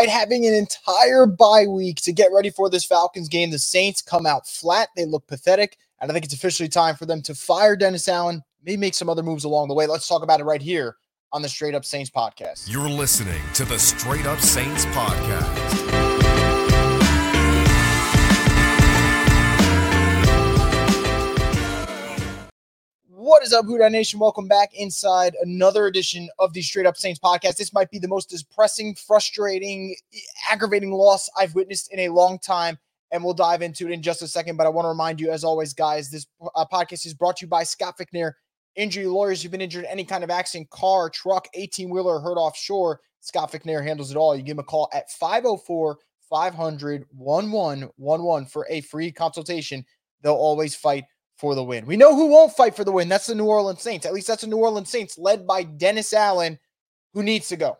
Despite having an entire bye week to get ready for this Falcons game, the Saints come out flat. They look pathetic. And I think it's officially time for them to fire Dennis Allen, maybe make some other moves along the way. Let's talk about it right here on the Straight Up Saints podcast. You're listening to the Straight Up Saints podcast. What is up, Who Dat Nation? Welcome back inside another edition of the Straight Up Saints podcast. This might be the most depressing, frustrating, aggravating loss I've witnessed in a long time, and we'll dive into it in just a second. But I want to remind you, as always, guys, this uh, podcast is brought to you by Scott Vicknair, injury lawyers. You've been injured in any kind of accident, car, truck, 18 wheeler, hurt offshore. Scott Vicknair handles it all. You give him a call at 504 500 1111 for a free consultation. They'll always fight for the win. We know who won't fight for the win. That's the New Orleans Saints. At least that's the New Orleans Saints led by Dennis Allen, who needs to go.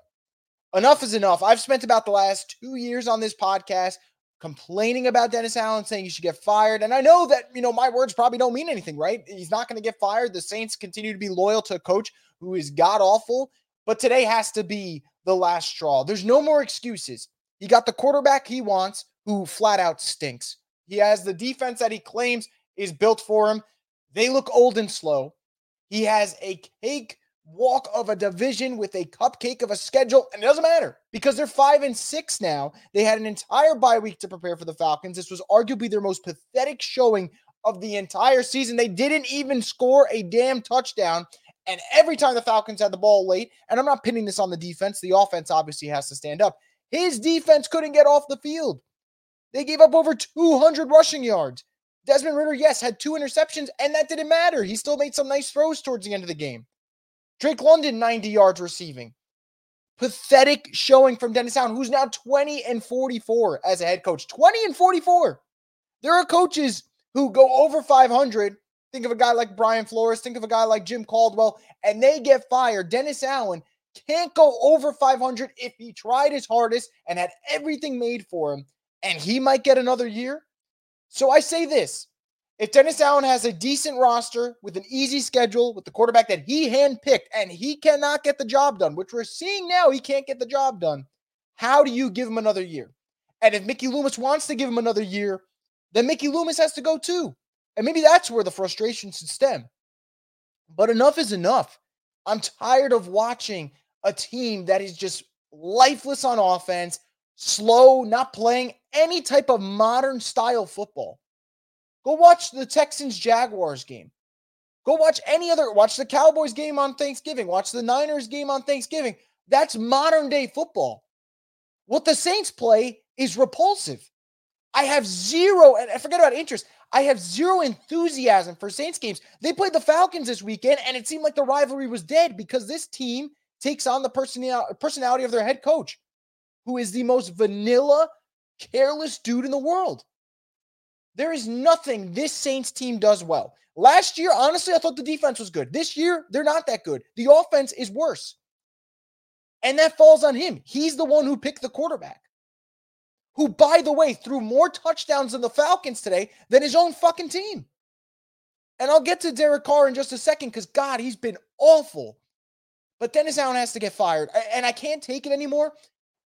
Enough is enough. I've spent about the last two years on this podcast complaining about Dennis Allen, saying he should get fired. And I know that, you know, my words probably don't mean anything, right? He's not going to get fired. The Saints continue to be loyal to a coach who is god awful, but today has to be the last straw. There's no more excuses. He got the quarterback he wants, who flat out stinks. He has the defense that he claims is built for him. They look old and slow. He has a cake walk of a division with a cupcake of a schedule, and it doesn't matter because they're five and six now. They had an entire bye week to prepare for the Falcons. This was arguably their most pathetic showing of the entire season. They didn't even score a damn touchdown. And every time the Falcons had the ball late, and I'm not pinning this on the defense, the offense obviously has to stand up. His defense couldn't get off the field. They gave up over 200 rushing yards. Desmond Ridder, yes, had two interceptions, and that didn't matter. He still made some nice throws towards the end of the game. Drake London, 90 yards receiving. Pathetic showing from Dennis Allen, who's now 20 and 44 as a head coach. 20 and 44. There are coaches who go over 500. Think of a guy like Brian Flores, think of a guy like Jim Caldwell, and they get fired. Dennis Allen can't go over 500 if he tried his hardest and had everything made for him, and he might get another year. So I say this if Dennis Allen has a decent roster with an easy schedule with the quarterback that he handpicked and he cannot get the job done, which we're seeing now, he can't get the job done. How do you give him another year? And if Mickey Loomis wants to give him another year, then Mickey Loomis has to go too. And maybe that's where the frustration should stem. But enough is enough. I'm tired of watching a team that is just lifeless on offense, slow, not playing any type of modern style football. Go watch the Texans Jaguars game. Go watch any other, watch the Cowboys game on Thanksgiving, watch the Niners game on Thanksgiving. That's modern day football. What the Saints play is repulsive. I have zero, and I forget about interest. I have zero enthusiasm for Saints games. They played the Falcons this weekend, and it seemed like the rivalry was dead because this team takes on the personality of their head coach who is the most vanilla, careless dude in the world. There is nothing this Saints team does well. Last year, honestly, I thought the defense was good. This year, they're not that good. The offense is worse. And that falls on him. He's the one who picked the quarterback, who, by the way, threw more touchdowns than the Falcons today than his own fucking team. And I'll get to Derek Carr in just a second because, God, he's been awful. But Dennis Allen has to get fired. And I can't take it anymore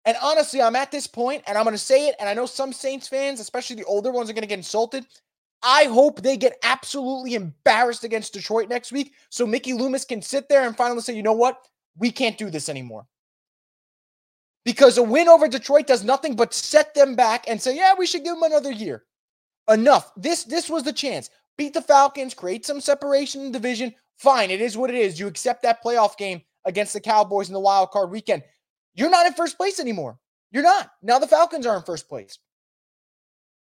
and honestly, I'm at this point, and I'm going to say it, and I know some Saints fans, especially the older ones, are going to get insulted. I hope they get absolutely embarrassed against Detroit next week so Mickey Loomis can sit there and finally say, you know what? We can't do this anymore. Because a win over Detroit does nothing but set them back and say, yeah, we should give them another year. Enough. This this was the chance. Beat the Falcons, create some separation in division. Fine, it is what it is. You accept that playoff game against the Cowboys in the wild card weekend. You're not in first place anymore. You're not. Now the Falcons are in first place.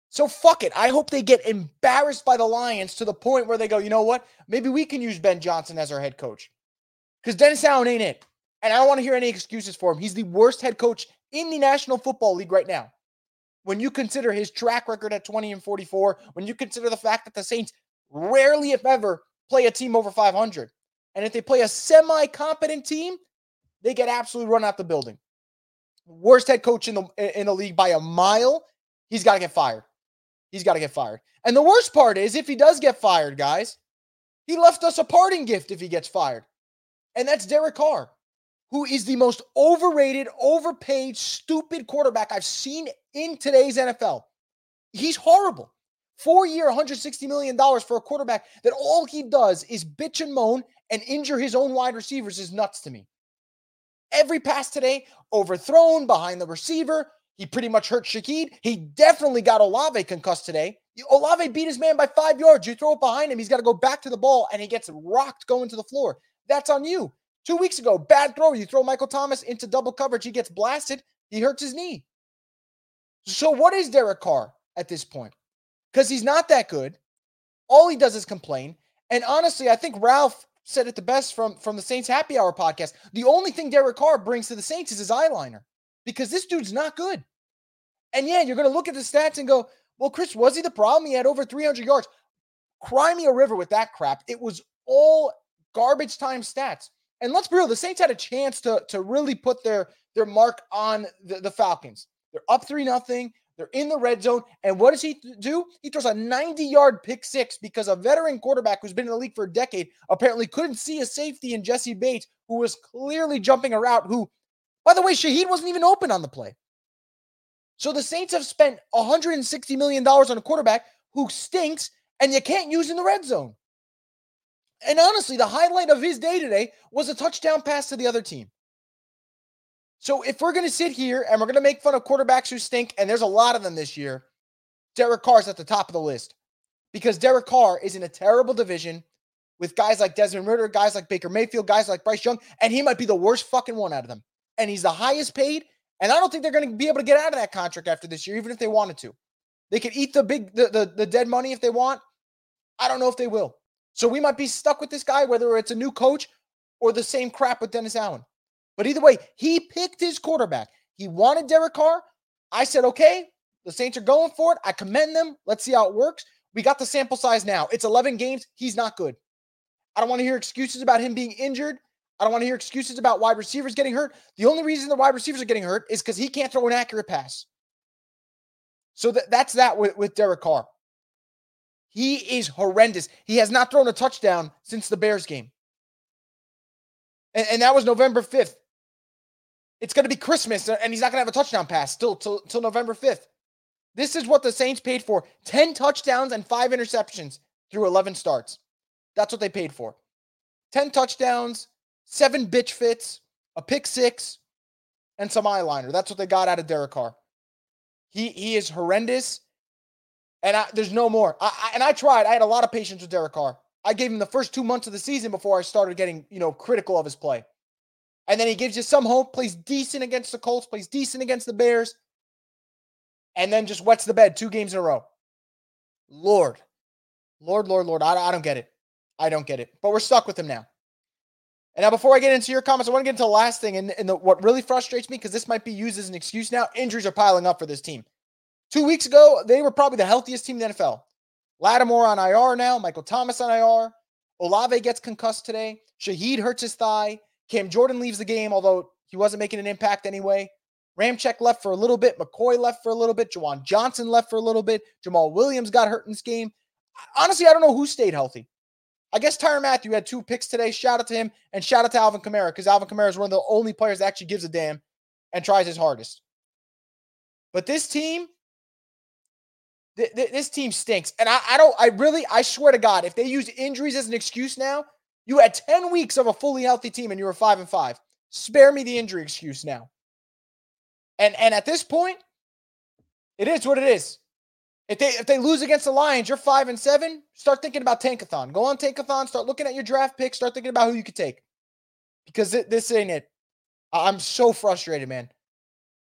So fuck it. I hope they get embarrassed by the Lions to the point where they go, you know what? Maybe we can use Ben Johnson as our head coach. Because Dennis Allen ain't it. And I don't want to hear any excuses for him. He's the worst head coach in the National Football League right now. When you consider his track record at 20 and 44, when you consider the fact that the Saints rarely, if ever, play a team over 500. And if they play a semi competent team, they get absolutely run out the building. Worst head coach in the in the league by a mile. He's got to get fired. He's got to get fired. And the worst part is if he does get fired, guys, he left us a parting gift if he gets fired. And that's Derek Carr, who is the most overrated, overpaid, stupid quarterback I've seen in today's NFL. He's horrible. Four year, $160 million for a quarterback that all he does is bitch and moan and injure his own wide receivers is nuts to me. Every pass today, overthrown behind the receiver. He pretty much hurt Shaheed. He definitely got Olave concussed today. Olave beat his man by five yards. You throw it behind him, he's got to go back to the ball and he gets rocked going to the floor. That's on you. Two weeks ago, bad throw. You throw Michael Thomas into double coverage. He gets blasted. He hurts his knee. So, what is Derek Carr at this point? Because he's not that good. All he does is complain. And honestly, I think Ralph said it the best from, from the Saints Happy Hour podcast. The only thing Derek Carr brings to the Saints is his eyeliner because this dude's not good. And yeah, you're going to look at the stats and go, well, Chris, was he the problem? He had over 300 yards. Cry me a river with that crap. It was all garbage time stats. And let's be real, the Saints had a chance to, to really put their, their mark on the, the Falcons. They're up 3 nothing. They're in the red zone. And what does he do? He throws a 90 yard pick six because a veteran quarterback who's been in the league for a decade apparently couldn't see a safety in Jessie Bates, who was clearly jumping a route. Who, by the way, Shaheed wasn't even open on the play. So the Saints have spent $160 million on a quarterback who stinks and you can't use in the red zone. And honestly, the highlight of his day today was a touchdown pass to the other team. So if we're going to sit here and we're going to make fun of quarterbacks who stink, and there's a lot of them this year, Derek Carr's at the top of the list because Derek Carr is in a terrible division with guys like Desmond Ridder, guys like Baker Mayfield, guys like Bryce Young, and he might be the worst fucking one out of them. And he's the highest paid, and I don't think they're going to be able to get out of that contract after this year, even if they wanted to. They could eat the big the, the, the dead money if they want. I don't know if they will. So we might be stuck with this guy, whether it's a new coach or the same crap with Dennis Allen. But either way, he picked his quarterback. He wanted Derek Carr. I said, okay, the Saints are going for it. I commend them. Let's see how it works. We got the sample size now. It's 11 games. He's not good. I don't want to hear excuses about him being injured. I don't want to hear excuses about wide receivers getting hurt. The only reason the wide receivers are getting hurt is because he can't throw an accurate pass. So th- that's that with, with Derek Carr. He is horrendous. He has not thrown a touchdown since the Bears game. And, and that was November 5th. It's going to be Christmas, uh, and he's not going to have a touchdown pass still till, till November 5th. This is what the Saints paid for 10 touchdowns and five interceptions through 11 starts. That's what they paid for 10 touchdowns, seven bitch fits, a pick six, and some eyeliner. That's what they got out of Derek Carr. He, he is horrendous, and I, there's no more. I, I, and I tried. I had a lot of patience with Derek Carr. I gave him the first two months of the season before I started getting, you know, critical of his play. And then he gives you some hope, plays decent against the Colts, plays decent against the Bears, and then just wets the bed two games in a row. Lord, Lord, Lord, Lord, I, I don't get it. I don't get it. But we're stuck with him now. And now, before I get into your comments, I want to get into the last thing. And, and the, what really frustrates me, because this might be used as an excuse now, injuries are piling up for this team. Two weeks ago, they were probably the healthiest team in the NFL. Lattimore on IR now, Michael Thomas on IR. Olave gets concussed today. Shaheed hurts his thigh. Cam Jordan leaves the game, although he wasn't making an impact anyway. Ramczyk left for a little bit. McCoy left for a little bit. Juwan Johnson left for a little bit. Jamaal Williams got hurt in this game. Honestly, I don't know who stayed healthy. I guess Tyrann Mathieu had two picks today. Shout out to him and shout out to Alvin Kamara because Alvin Kamara is one of the only players that actually gives a damn and tries his hardest. But this team, th- th- this team stinks. And I, I don't, I really, I swear to God, if they use injuries as an excuse now, you had 10 weeks of a fully healthy team and you were five and five. Spare me the injury excuse now. And and at this point, it is what it is. If they if they lose against the Lions, you're five and seven. Start thinking about tankathon. Go on tankathon. Start looking at your draft picks. Start thinking about who you could take, because this ain't it. I'm so frustrated, man.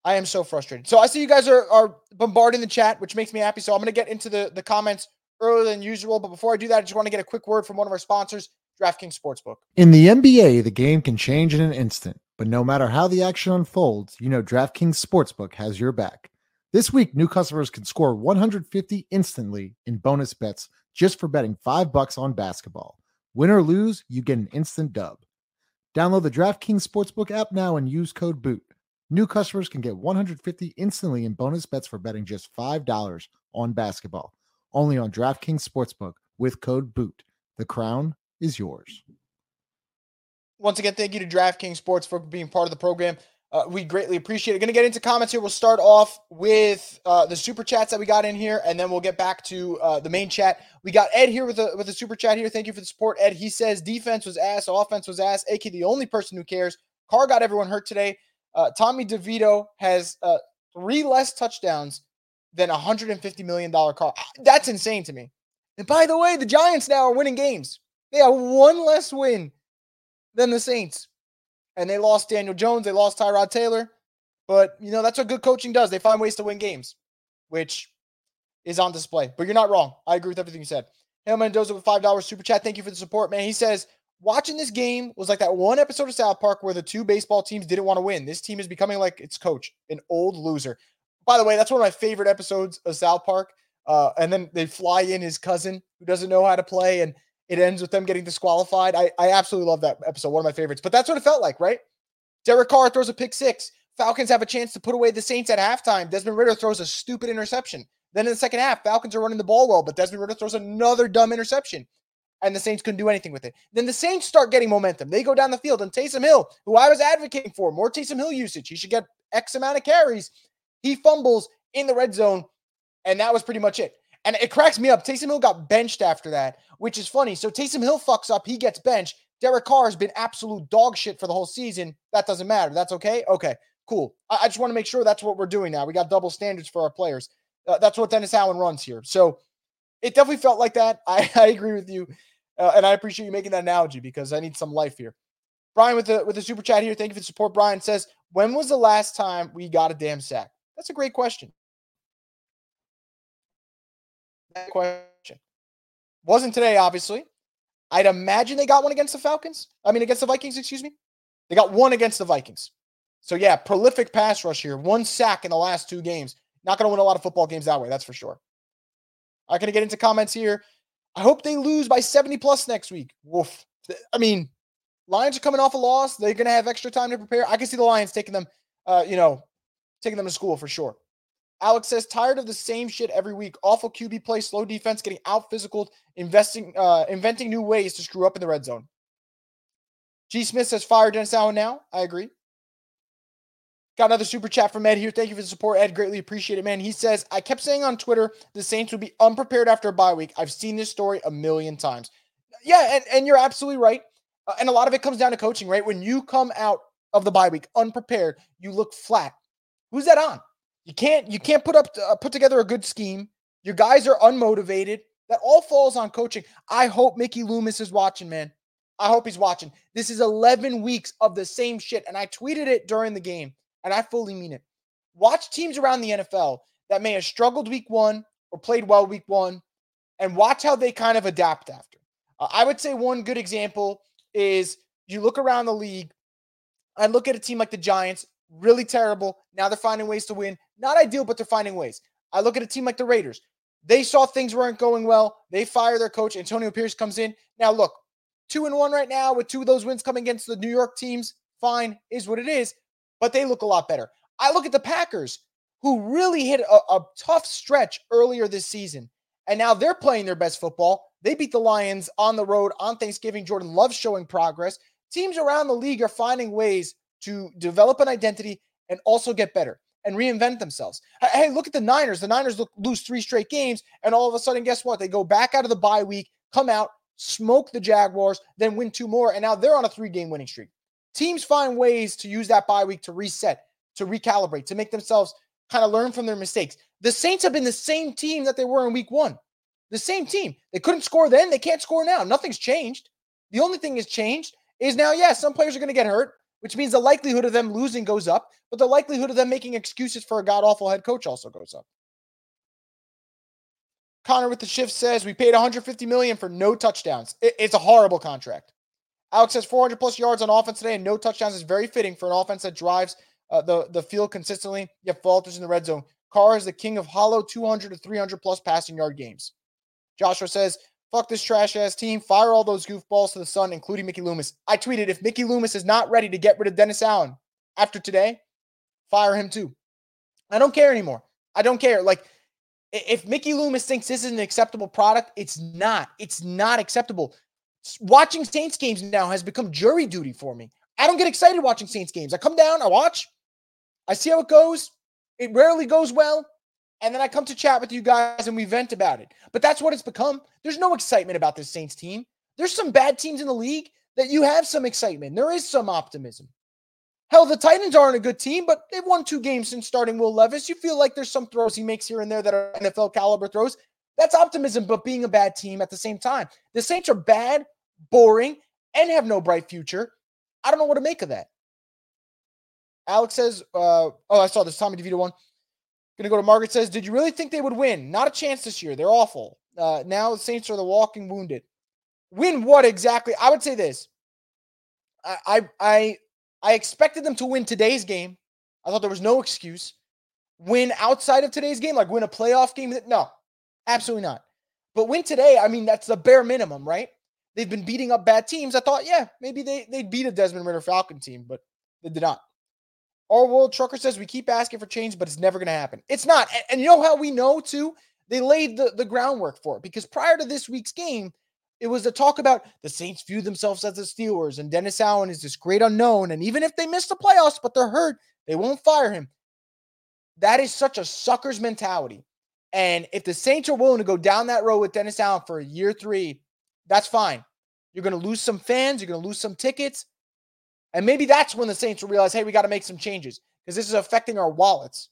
I am so frustrated. So I see you guys are are bombarding the chat, which makes me happy. So I'm gonna get into the the comments earlier than usual. But before I do that, I just want to get a quick word from one of our sponsors, DraftKings Sportsbook. In the NBA, the game can change in an instant, but no matter how the action unfolds, you know DraftKings Sportsbook has your back. This week, new customers can score 150 instantly in bonus bets just for betting 5 bucks on basketball. Win or lose, you get an instant dub. Download the DraftKings Sportsbook app now and use code BOOT. New customers can get 150 instantly in bonus bets for betting just $5 on basketball. Only on DraftKings Sportsbook with code BOOT. The crown is yours. Once again, thank you to DraftKings Sports for being part of the program. Uh, we greatly appreciate it. Going to get into comments here. We'll start off with uh, the super chats that we got in here, and then we'll get back to uh, the main chat. We got Ed here with a with a super chat here. Thank you for the support, Ed. He says defense was ass, offense was ass. AK the only person who cares. Carr got everyone hurt today. Uh, Tommy DeVito has uh, three less touchdowns than a hundred and fifty million dollar car. That's insane to me. And by the way, the Giants now are winning games. They have one less win than the Saints and they lost Daniel Jones, they lost Tyrod Taylor. But, you know, that's what good coaching does. They find ways to win games, which is on display. But you're not wrong. I agree with everything you said. Hail Mendoza with $5 super chat. Thank you for the support, man. He says, watching this game was like that one episode of South Park where the two baseball teams didn't want to win. This team is becoming like its coach, an old loser. By the way, that's one of my favorite episodes of South Park. Uh, and then they fly in his cousin who doesn't know how to play, and it ends with them getting disqualified. I, I absolutely love that episode, one of my favorites. But that's what it felt like, right? Derek Carr throws a pick six. Falcons have a chance to put away the Saints at halftime. Desmond Ridder throws a stupid interception. Then in the second half, Falcons are running the ball well, but Desmond Ridder throws another dumb interception. And the Saints couldn't do anything with it. Then the Saints start getting momentum. They go down the field, and Taysom Hill, who I was advocating for, more Taysom Hill usage. He should get X amount of carries. He fumbles in the red zone, and that was pretty much it. And it cracks me up. Taysom Hill got benched after that, which is funny. So Taysom Hill fucks up. He gets benched. Derek Carr has been absolute dog shit for the whole season. That doesn't matter. That's okay. Okay, cool. I, I just want to make sure that's what we're doing now. We got double standards for our players. Uh, that's what Dennis Allen runs here. So it definitely felt like that. I, I agree with you. Uh, and I appreciate you making that analogy because I need some life here. Brian with the with the super chat here. Thank you for the support. Brian says, "When was the last time we got a damn sack?" That's a great question question. Wasn't today, obviously. I'd imagine they got one against the Falcons. I mean, against the Vikings, excuse me. They got one against the Vikings. So, yeah, prolific pass rush here. One sack in the last two games. Not going to win a lot of football games that way, that's for sure. I'm going to get into comments here. I hope they lose by 70 plus next week. Woof. I mean, Lions are coming off a loss. They're going to have extra time to prepare. I can see the Lions taking them, uh, you know, taking them to school for sure. Alex says, tired of the same shit every week. Awful QB play, slow defense, getting out physical, investing, uh, inventing new ways to screw up in the red zone. G. Smith says, fire Dennis Allen now. I agree. Got another super chat from Ed here. Thank you for the support, Ed. Greatly appreciate it, man. He says, I kept saying on Twitter the Saints would be unprepared after a bye week. I've seen this story a million times. Yeah, and, and you're absolutely right. Uh, and a lot of it comes down to coaching, right? When you come out of the bye week unprepared, you look flat. Who's that on? You can't you can't put up uh, put together a good scheme. Your guys are unmotivated. That all falls on coaching. I hope Mickey Loomis is watching, man. I hope he's watching. This is 11 weeks of the same shit and I tweeted it during the game and I fully mean it. Watch teams around the NFL that may have struggled week 1 or played well week 1 and watch how they kind of adapt after. Uh, I would say one good example is you look around the league I look at a team like the Giants, really terrible. Now they're finding ways to win. Not ideal, but they're finding ways. I look at a team like the Raiders. They saw things weren't going well. They fire their coach. Antonio Pierce comes in. Now, look, two and one right now with two of those wins coming against the New York teams. Fine, is what it is. But they look a lot better. I look at the Packers, who really hit a, a tough stretch earlier this season. And now they're playing their best football. They beat the Lions on the road on Thanksgiving. Jordan Love's showing progress. Teams around the league are finding ways to develop an identity and also get better and reinvent themselves. Hey, look at the Niners. The Niners look, lose three straight games, and all of a sudden, guess what? They go back out of the bye week, come out, smoke the Jaguars, then win two more, and now they're on a three game winning streak. Teams find ways to use that bye week to reset, to recalibrate, to make themselves kind of learn from their mistakes. The Saints have been the same team that they were in week one. The same team. They couldn't score then, they can't score now. Nothing's changed. The only thing that's changed is now, yes, yeah, some players are going to get hurt which means the likelihood of them losing goes up, but the likelihood of them making excuses for a god awful head coach also goes up. Connor with the shift says we paid 150 million for no touchdowns. It's a horrible contract. Alex says 400 plus yards on offense today and no touchdowns is very fitting for an offense that drives uh, the the field consistently yet falters in the red zone. Carr is the king of hollow 200 to 300 plus passing yard games. Joshua says Fuck this trash ass team. Fire all those goofballs to the sun, including Mickey Loomis. I tweeted if Mickey Loomis is not ready to get rid of Dennis Allen after today, fire him too. I don't care anymore. I don't care. Like, if Mickey Loomis thinks this is an acceptable product, it's not. It's not acceptable. Watching Saints games now has become jury duty for me. I don't get excited watching Saints games. I come down, I watch, I see how it goes. It rarely goes well. And then I come to chat with you guys and we vent about it. But that's what it's become. There's no excitement about this Saints team. There's some bad teams in the league that you have some excitement. There is some optimism. Hell, the Titans aren't a good team, but they've won two games since starting Will Levis. You feel like there's some throws he makes here and there that are NFL caliber throws. That's optimism, but being a bad team at the same time. The Saints are bad, boring, and have no bright future. I don't know what to make of that. Alex says, uh, oh, I saw this Tommy DeVito one. Gonna go to Margaret says, Did you really think they would win? Not a chance this year. They're awful. Uh, now the Saints are the walking wounded. Win what exactly? I would say this. I I I, I expected them to win today's game. I thought there was no excuse. Win outside of today's game, like win a playoff game. No, absolutely not. But win today, I mean, that's the bare minimum, right? They've been beating up bad teams. I thought, yeah, maybe they, they'd beat a Desmond Ridder Falcon team, but they did not. Our World Trucker says we keep asking for change, but it's never going to happen. It's not. And, and, you know how we know, too? They laid the, the groundwork for it because prior to this week's game, it was a talk about the Saints view themselves as the Steelers and Dennis Allen is this great unknown. And even if they miss the playoffs, but they're hurt, they won't fire him. That is such a sucker's mentality. And if the Saints are willing to go down that road with Dennis Allen for a year three, that's fine. You're going to lose some fans, you're going to lose some tickets. And maybe that's when the Saints will realize, hey, we got to make some changes because this is affecting our wallets.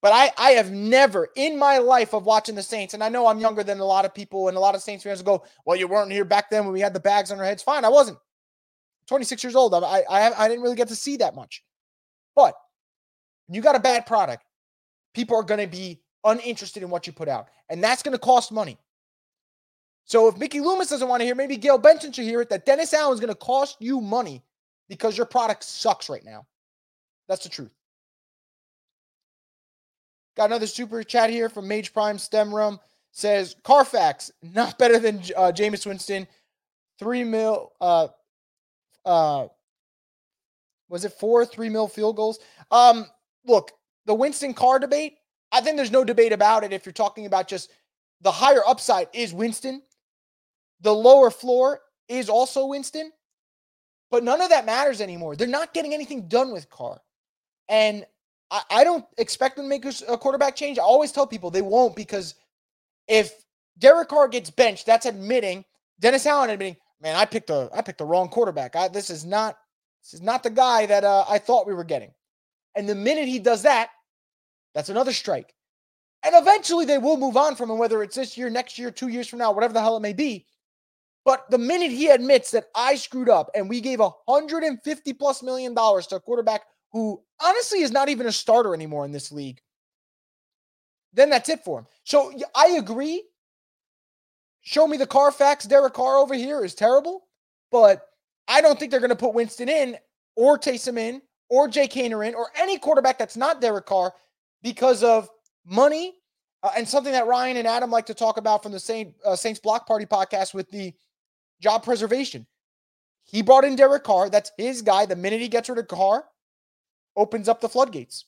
But I, I have never in my life of watching the Saints, and I know I'm younger than a lot of people, and a lot of Saints fans go, well, you weren't here back then when we had the bags on our heads. Fine, I wasn't. 26 years old. I, I, I didn't really get to see that much. But you got a bad product, people are going to be uninterested in what you put out. And that's going to cost money. So if Mickey Loomis doesn't want to hear, maybe Gayle Benson should hear it that Dennis Allen is going to cost you money because your product sucks right now. That's the truth. Got another super chat here from Mage Prime Stemrum. Says Carfax, not better than uh, Jameis Winston. Three mil, uh, uh, was it four three mil field goals? Um, look, the Winston Carr debate, I think there's no debate about it. If you're talking about just the higher upside is Winston, the lower floor is also Winston. But none of that matters anymore. They're not getting anything done with Carr. And I, I don't expect them to make a quarterback change. I always tell people they won't because if Derek Carr gets benched, that's admitting Dennis Allen admitting, man, I picked a I picked the wrong quarterback. I, this is not this is not the guy that uh, I thought we were getting. And the minute he does that, that's another strike. And eventually they will move on from him, whether it's this year, next year, two years from now, whatever the hell it may be. But the minute he admits that I screwed up and we gave 150 plus million dollars to a quarterback who honestly is not even a starter anymore in this league, then that's it for him. So I agree. Show me the Carfax Derek Carr over here is terrible, but I don't think they're going to put Winston in or Taysom in or Jake Haener in or any quarterback that's not Derek Carr because of money uh, and something that Ryan and Adam like to talk about from the Saint, uh, Saints Block Party podcast with the job preservation. He brought in Derek Carr. That's his guy. The minute he gets rid of Carr, opens up the floodgates.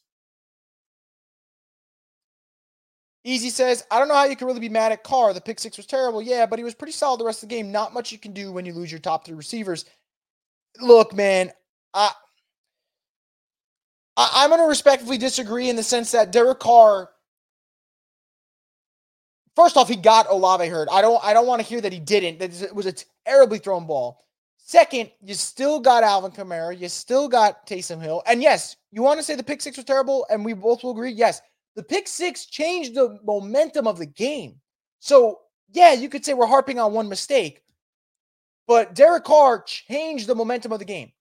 Easy says, I don't know how you can really be mad at Carr. The pick six was terrible. Yeah, but he was pretty solid the rest of the game. Not much you can do when you lose your top three receivers. Look, man, I, I am going to respectfully disagree in the sense that Derek Carr First off, he got Olave hurt. I don't I don't want to hear that he didn't. That it was a terribly thrown ball. Second, you still got Alvin Kamara. You still got Taysom Hill. And yes, you want to say the pick six was terrible, and we both will agree. Yes, the pick six changed the momentum of the game. So yeah, you could say we're harping on one mistake, but Derek Carr changed the momentum of the game.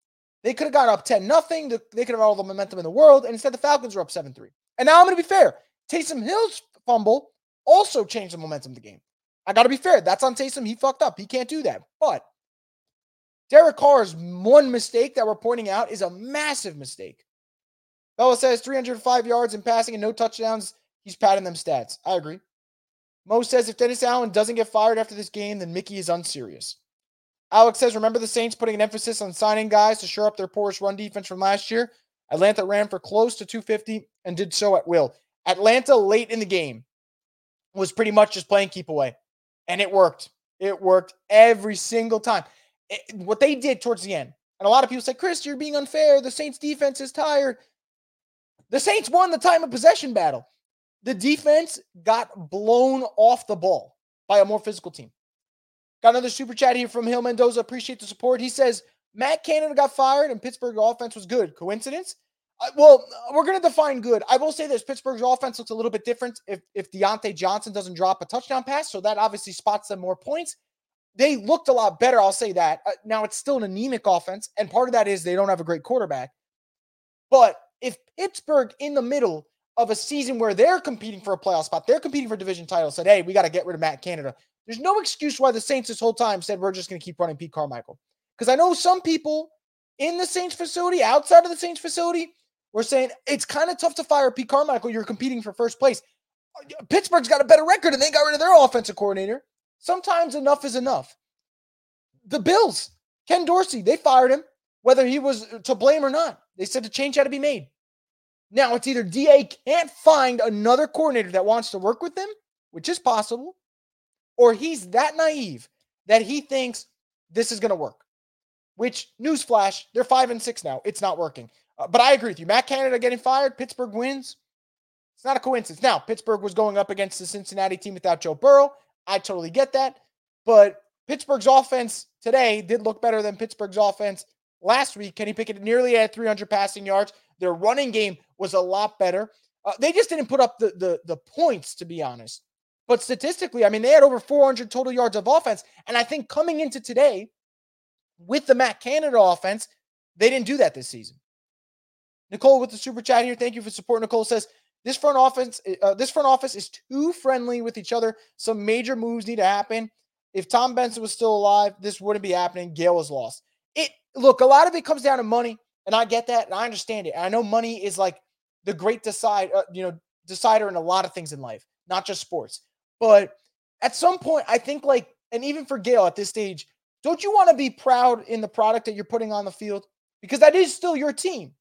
They could have got up 10 nothing. They could have all the momentum in the world. And instead, the Falcons were up 7 3. And now I'm going to be fair. Taysom Hill's fumble also changed the momentum of the game. I got to be fair. That's on Taysom. He fucked up. He can't do that. But Derek Carr's one mistake that we're pointing out is a massive mistake. Bella says 305 yards in passing and no touchdowns. He's padding them stats. I agree. Mo says if Dennis Allen doesn't get fired after this game, then Mickey is unserious. Alex says, remember the Saints putting an emphasis on signing guys to shore up their porous run defense from last year? Atlanta ran for close to 250 and did so at will. Atlanta late in the game was pretty much just playing keep away, and it worked. It worked every single time. It, what they did towards the end, and a lot of people say, Chris, you're being unfair. The Saints defense is tired. The Saints won the time of possession battle. The defense got blown off the ball by a more physical team. Got another super chat here from Hill Mendoza. Appreciate the support. He says, Matt Canada got fired and Pittsburgh offense was good. Coincidence? Well, we're going to define good. I will say this Pittsburgh's offense looks a little bit different if, if Diontae Johnson doesn't drop a touchdown pass. So that obviously spots them more points. They looked a lot better. I'll say that. Uh, now it's still an anemic offense. And part of that is they don't have a great quarterback. But if Pittsburgh in the middle of a season where they're competing for a playoff spot, they're competing for division title, said, hey, we got to get rid of Matt Canada. There's no excuse why the Saints this whole time said we're just going to keep running Pete Carmichael. Because I know some people in the Saints facility, outside of the Saints facility, were saying it's kind of tough to fire Pete Carmichael. You're competing for first place. Pittsburgh's got a better record and they got rid of their offensive coordinator. Sometimes enough is enough. The Bills, Ken Dorsey, they fired him, whether he was to blame or not. They said the change had to be made. Now it's either DA can't find another coordinator that wants to work with them, which is possible, or he's that naive that he thinks this is going to work. Which newsflash, they're five and six now. It's not working. Uh, but I agree with you. Matt Canada getting fired, Pittsburgh wins. It's not a coincidence. Now, Pittsburgh was going up against the Cincinnati team without Joe Burrow. I totally get that. But Pittsburgh's offense today did look better than Pittsburgh's offense last week. Kenny Pickett nearly had 300 passing yards. Their running game was a lot better. Uh, they just didn't put up the, the the points, to be honest. But statistically, I mean, they had over 400 total yards of offense. And I think coming into today with the Matt Canada offense, they didn't do that this season. Nicole with the super chat here. Thank you for support. Nicole says this front office, uh, this front office is too friendly with each other. Some major moves need to happen. If Tom Benson was still alive, this wouldn't be happening. Gayle was lost. It look, a lot of it comes down to money, and I get that, and I understand it. And I know money is like the great decide, uh, you know, decider in a lot of things in life, not just sports. But at some point, I think like, and even for Gayle at this stage, don't you want to be proud in the product that you're putting on the field? Because that is still your team.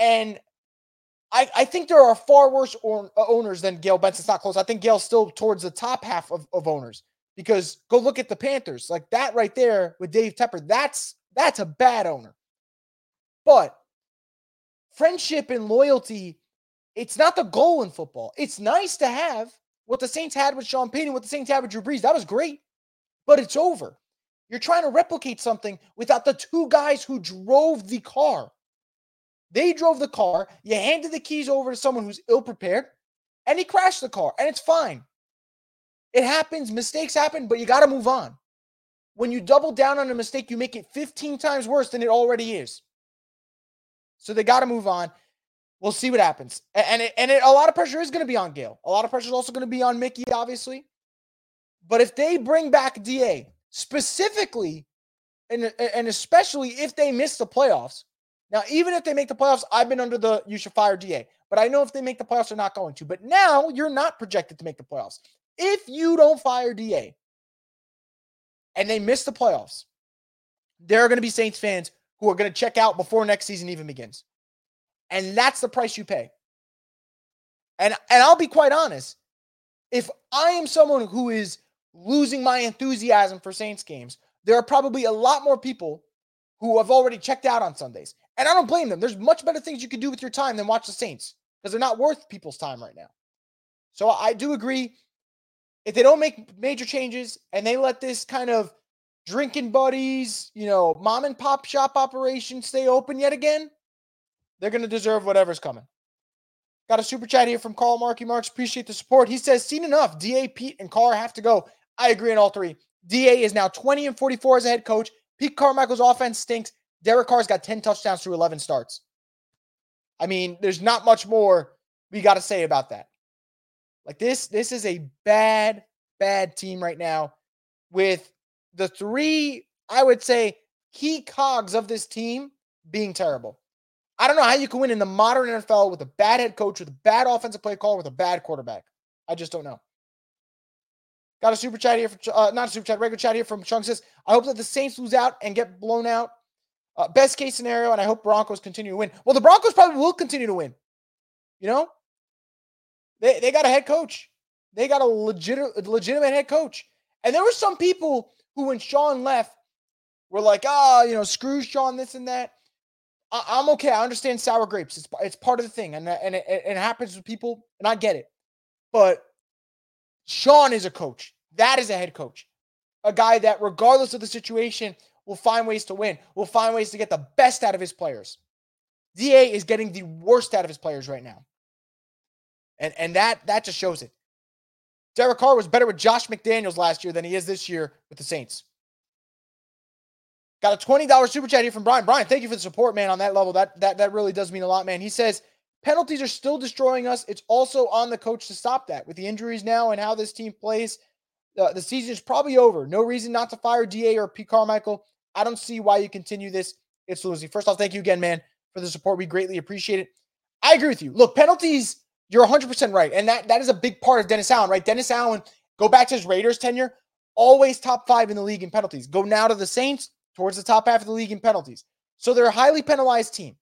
And I, I think there are far worse or, uh, owners than Gayle Benson. It's not close. I think Gayle's still towards the top half of, of owners because go look at the Panthers. Like that right there with Dave Tepper, that's that's a bad owner. But friendship and loyalty, it's not the goal in football. It's nice to have, what the Saints had with Sean Payton, what the Saints had with Drew Brees, that was great, but it's over. You're trying to replicate something without the two guys who drove the car. They drove the car. You handed the keys over to someone who's ill prepared, and he crashed the car, and it's fine. It happens. Mistakes happen, but you got to move on. When you double down on a mistake, you make it 15 times worse than it already is. So they got to move on. We'll see what happens. And it, and it, a lot of pressure is going to be on Gayle. A lot of pressure is also going to be on Mickey, obviously. But if they bring back DA specifically, and and especially if they miss the playoffs, now even if they make the playoffs, I've been under the you should fire DA. But I know if they make the playoffs, they're not going to. But now you're not projected to make the playoffs. If you don't fire DA and they miss the playoffs, there are going to be Saints fans who are going to check out before next season even begins. And that's the price you pay. And and I'll be quite honest, if I am someone who is losing my enthusiasm for Saints games, there are probably a lot more people who have already checked out on Sundays. And I don't blame them. There's much better things you can do with your time than watch the Saints because they're not worth people's time right now. So I do agree. If they don't make major changes and they let this kind of drinking buddies, you know, mom and pop shop operation stay open yet again, they're going to deserve whatever's coming. Got a super chat here from Carl Marky Marks. Appreciate the support. He says, seen enough. DA, Pete, and Carr have to go. I agree on all three. DA is now 20 and 44 as a head coach. Pete Carmichael's offense stinks. Derek Carr's got 10 touchdowns through 11 starts. I mean, there's not much more we got to say about that. Like this, this is a bad, bad team right now with the three, I would say, key cogs of this team being terrible. I don't know how you can win in the modern NFL with a bad head coach, with a bad offensive play call, with a bad quarterback. I just don't know. Got a super chat here, from, uh, not a super chat, regular chat here from Chung says, I hope that the Saints lose out and get blown out. Uh, best case scenario, and I hope Broncos continue to win. Well, the Broncos probably will continue to win. You know, they, they got a head coach. They got a legit, legitimate head coach. And there were some people who, when Sean left, were like, ah, oh, you know, screw Sean, this and that. I- am okay. I understand sour grapes. It's, it's part of the thing. And, and it, it happens with people, and I get it. But Sean is a coach. That is a head coach. A guy that, regardless of the situation, will find ways to win, will find ways to get the best out of his players. DA is getting the worst out of his players right now. And and that that just shows it. Derek Carr was better with Josh McDaniels last year than he is this year with the Saints. Got a $20 super chat here from Brian. Brian, thank you for the support, man, on that level. That that that really does mean a lot, man. He says penalties are still destroying us. It's also on the coach to stop that. With the injuries now and how this team plays, uh, the season is probably over. No reason not to fire DA or P. Carmichael. I don't see why you continue this. It's losing. First off, thank you again, man, for the support. We greatly appreciate it. I agree with you. Look, penalties, you're 100% right. And that, that is a big part of Dennis Allen, right? Dennis Allen, go back to his Raiders tenure, always top five in the league in penalties. Go now to the Saints, towards the top half of the league in penalties. So they're a highly penalized team.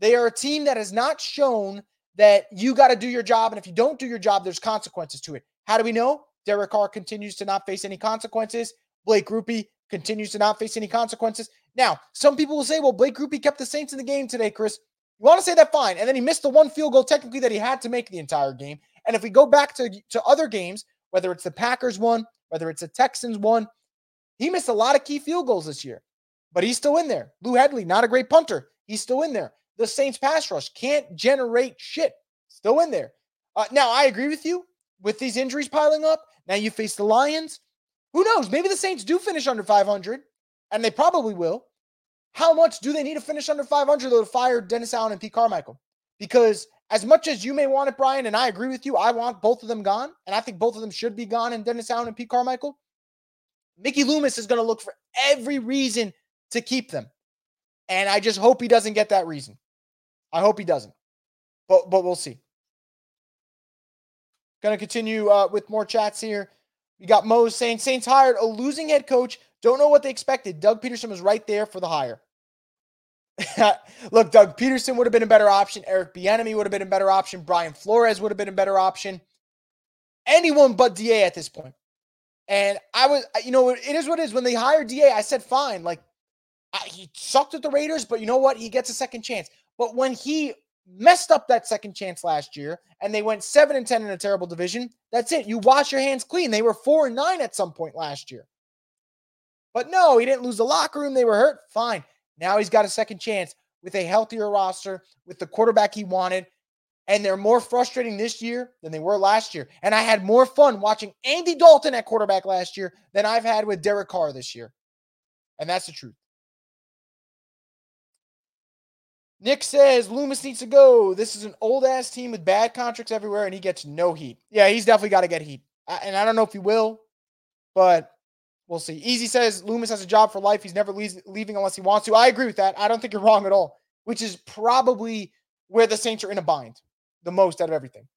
They are a team that has not shown that you got to do your job. And if you don't do your job, there's consequences to it. How do we know? Derek Carr continues to not face any consequences. Blake Grupe continues to not face any consequences. Now, some people will say, well, Blake Grupe kept the Saints in the game today, Chris. You want to say that? Fine. And then he missed the one field goal technically that he had to make the entire game. And if we go back to, to other games, whether it's the Packers one, whether it's the Texans one, he missed a lot of key field goals this year, but he's still in there. Lou Hedley, not a great punter. He's still in there. The Saints pass rush can't generate shit. Still in there. Uh, now, I agree with you with these injuries piling up. Now you face the Lions. Who knows? Maybe the Saints do finish under 500, and they probably will. How much do they need to finish under 500 though to fire Dennis Allen and Pete Carmichael? Because as much as you may want it, Brian, and I agree with you, I want both of them gone, and I think both of them should be gone. And Dennis Allen and Pete Carmichael, Mickey Loomis is going to look for every reason to keep them, and I just hope he doesn't get that reason. I hope he doesn't, but but we'll see. Going to continue uh, with more chats here. We got Mo saying Saints hired a losing head coach. Don't know what they expected. Doug Pederson was right there for the hire. Look, Doug Pederson would have been a better option. Eric Bieniemy would have been a better option. Brian Flores would have been a better option. Anyone but Da at this point. And I was, you know, it is what it is. When they hired Da, I said fine. Like I, he sucked at the Raiders, but you know what? He gets a second chance. But when he messed up that second chance last year and they went 7 and 10 in a terrible division. That's it. You wash your hands clean. They were 4 and 9 at some point last year. But no, he didn't lose the locker room. They were hurt. Fine. Now he's got a second chance with a healthier roster, with the quarterback he wanted. And they're more frustrating this year than they were last year. And I had more fun watching Andy Dalton at quarterback last year than I've had with Derek Carr this year. And that's the truth. Nick says Loomis needs to go. This is an old ass team with bad contracts everywhere, and he gets no heat. Yeah, he's definitely got to get heat. and I don't know if he will, but we'll see. Easy says Loomis has a job for life. He's never leaving unless he wants to. I agree with that. I don't think you're wrong at all, which is probably where the Saints are in a bind the most out of everything.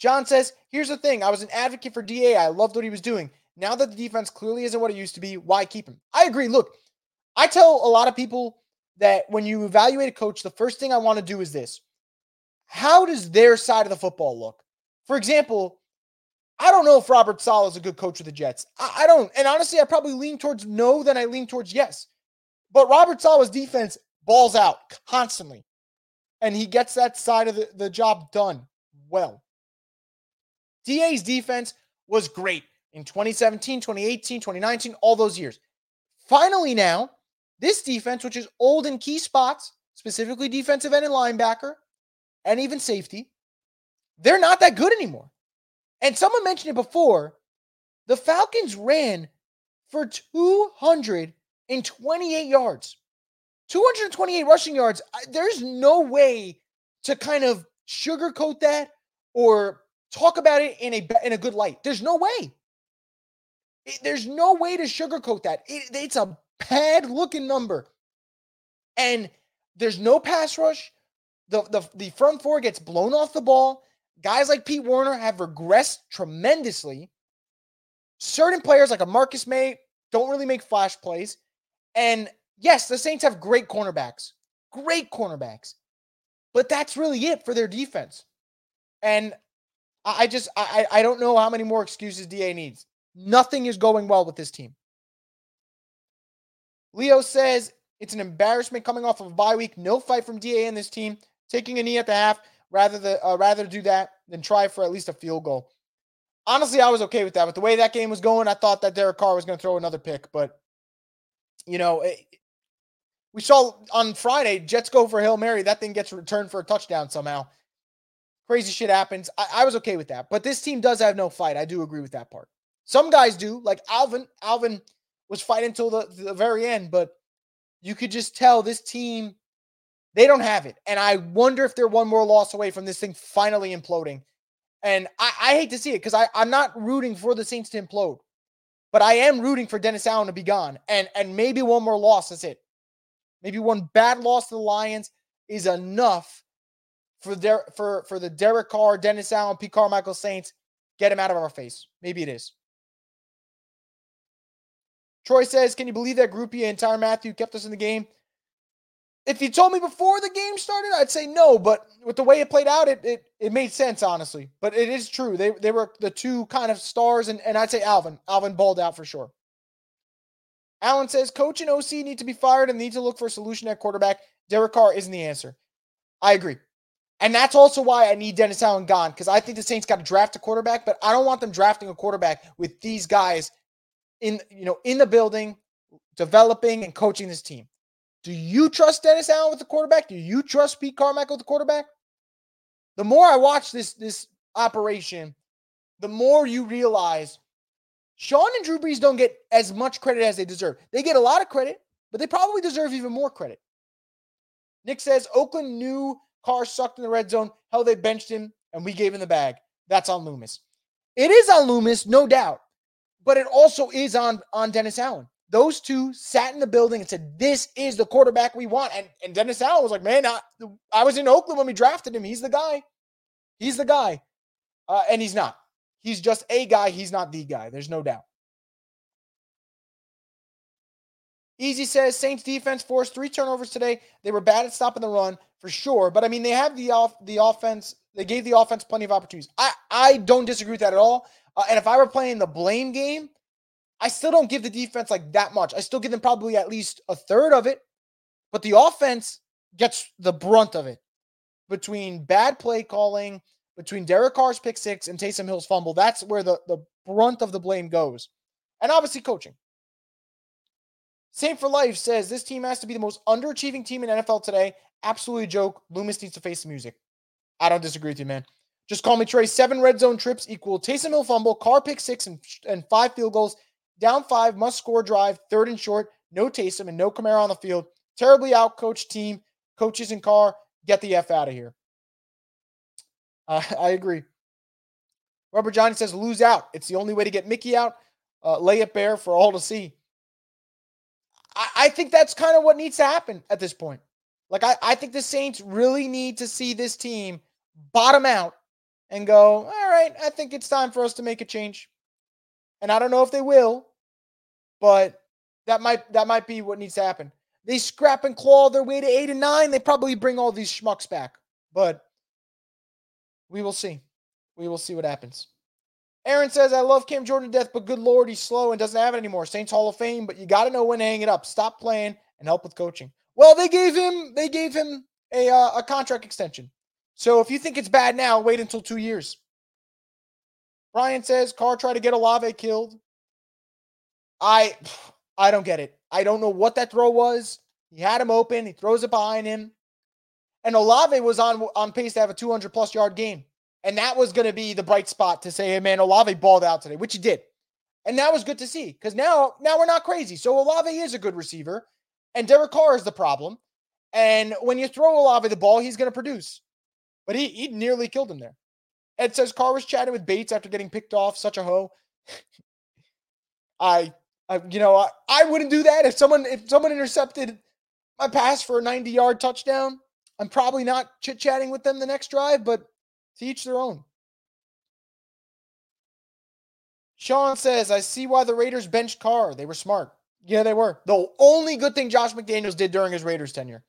John says, Here's the thing I was an advocate for DA. I loved what he was doing. Now that the defense clearly isn't what it used to be, why keep him? I agree. Look, I tell a lot of people that when you evaluate a coach, the first thing I want to do is this How does their side of the football look? For example, I don't know if Robert Saleh is a good coach with the Jets. I, I don't. And honestly, I probably lean towards no than I lean towards yes. But Robert Saleh's defense balls out constantly. And he gets that side of the, the job done well. DA's defense was great in 2017, 2018, 2019, all those years. Finally, now, this defense, which is old in key spots, specifically defensive end and linebacker, and even safety, they're not that good anymore. And someone mentioned it before. The Falcons ran for 228 yards. 228 rushing yards. There's no way to kind of sugarcoat that or talk about it in a in a good light. There's no way. there's no way to sugarcoat that. It, it's a bad looking number. And there's no pass rush. The, the, the front four gets blown off the ball. Guys like Pete Werner have regressed tremendously. Certain players like a Marcus Maye don't really make flash plays. And yes, the Saints have great cornerbacks. Great cornerbacks. But that's really it for their defense. And I just I I don't know how many more excuses DA needs. Nothing is going well with this team. Leo says it's an embarrassment coming off of a bye week. No fight from DA in this team. Taking a knee at the half, rather the uh, rather do that than try for at least a field goal. Honestly, I was okay with that. With the way that game was going, I thought that Derek Carr was going to throw another pick, but you know, it, we saw on Friday Jets go for Hail Mary. That thing gets returned for a touchdown somehow. Crazy shit happens. I, I was okay with that, but this team does have no fight. I do agree with that part. Some guys do, like Alvin. Alvin was fighting until the, the very end, but you could just tell this team they don't have it. And I wonder if they're one more loss away from this thing finally imploding. And I, I hate to see it because I'm not rooting for the Saints to implode, but I am rooting for Dennis Allen to be gone. And and maybe one more loss is it. Maybe one bad loss to the Lions is enough for their for for the Derek Carr, Dennis Allen, Pete Carmichael Saints. Get him out of our face. Maybe it is. Troy says, Can you believe that Grupe and Tyrann Mathieu kept us in the game? If you told me before the game started, I'd say no. But with the way it played out, it it, it made sense, honestly. But it is true. They they were the two kind of stars, and, and I'd say Alvin. Alvin balled out for sure. Allen says, Coach and OC need to be fired and need to look for a solution at quarterback. Derek Carr isn't the answer. I agree. And that's also why I need Dennis Allen gone because I think the Saints got to draft a quarterback, but I don't want them drafting a quarterback with these guys in you know in the building, developing and coaching this team. Do you trust Dennis Allen with the quarterback? Do you trust Pete Carmichael with the quarterback? The more I watch this this operation, the more you realize Sean and Drew Brees don't get as much credit as they deserve. They get a lot of credit, but they probably deserve even more credit. Nick says Oakland knew Carr sucked in the red zone. Hell, they benched him and we gave him the bag. That's on Loomis. It is on Loomis, no doubt but it also is on on Dennis Allen. Those two sat in the building and said, "This is the quarterback we want." And and Dennis Allen was like, "Man, I, I was in Oakland when we drafted him. He's the guy. He's the guy." Uh, and he's not. He's just a guy. He's not the guy. There's no doubt. Easy says Saints defense forced three turnovers today. They were bad at stopping the run for sure, but I mean they have the off the offense. They gave the offense plenty of opportunities. I I don't disagree with that at all. Uh, and if I were playing the blame game, I still don't give the defense like that much. I still give them probably at least a third of it, but the offense gets the brunt of it between bad play calling, between Derek Carr's pick six and Taysom Hill's fumble. That's where the, the brunt of the blame goes. And obviously, coaching. Same for Life says this team has to be the most underachieving team in NFL today. Absolutely joke. Loomis needs to face the music. I don't disagree with you, man. Just call me Trey. Seven red zone trips equal Taysom Hill fumble, Carr pick six, and, and five field goals. Down five, must score drive, third and short. No Taysom and no Kamara on the field. Terribly outcoached team. Coaches and Carr, get the F out of here. Uh, I agree. Robert Johnny says, lose out. It's the only way to get Mickey out. Uh, lay it bare for all to see. I, I think that's kind of what needs to happen at this point. Like, I, I think the Saints really need to see this team bottom out and go, all right, I think it's time for us to make a change. And I don't know if they will, but that might that might be what needs to happen. They scrap and claw their way to eight and nine. They probably bring all these schmucks back, but we will see. We will see what happens. Aaron says, I love Cam Jordan to death, but good Lord, he's slow and doesn't have it anymore. Saints Hall of Fame, but you got to know when to hang it up. Stop playing and help with coaching. Well, they gave him they gave him a uh, a contract extension. So if you think it's bad now, wait until two years. Brian says Carr tried to get Olave killed. I I don't get it. I don't know what that throw was. He had him open. He throws it behind him. And Olave was on on pace to have a 200 plus yard game. And that was going to be the bright spot to say, hey, man, Olave balled out today, which he did. And that was good to see because now, now we're not crazy. So Olave is a good receiver, and Derek Carr is the problem. And when you throw Olave the ball, he's going to produce. But he, he nearly killed him there. Ed says Carr was chatting with Bates after getting picked off. Such a hoe. I, I, you know, I, I wouldn't do that if someone if someone intercepted my pass for a 90 yard touchdown. I'm probably not chit chatting with them the next drive, but to each their own. Sean says, I see why the Raiders benched Carr. They were smart. Yeah, they were. The only good thing Josh McDaniels did during his Raiders tenure.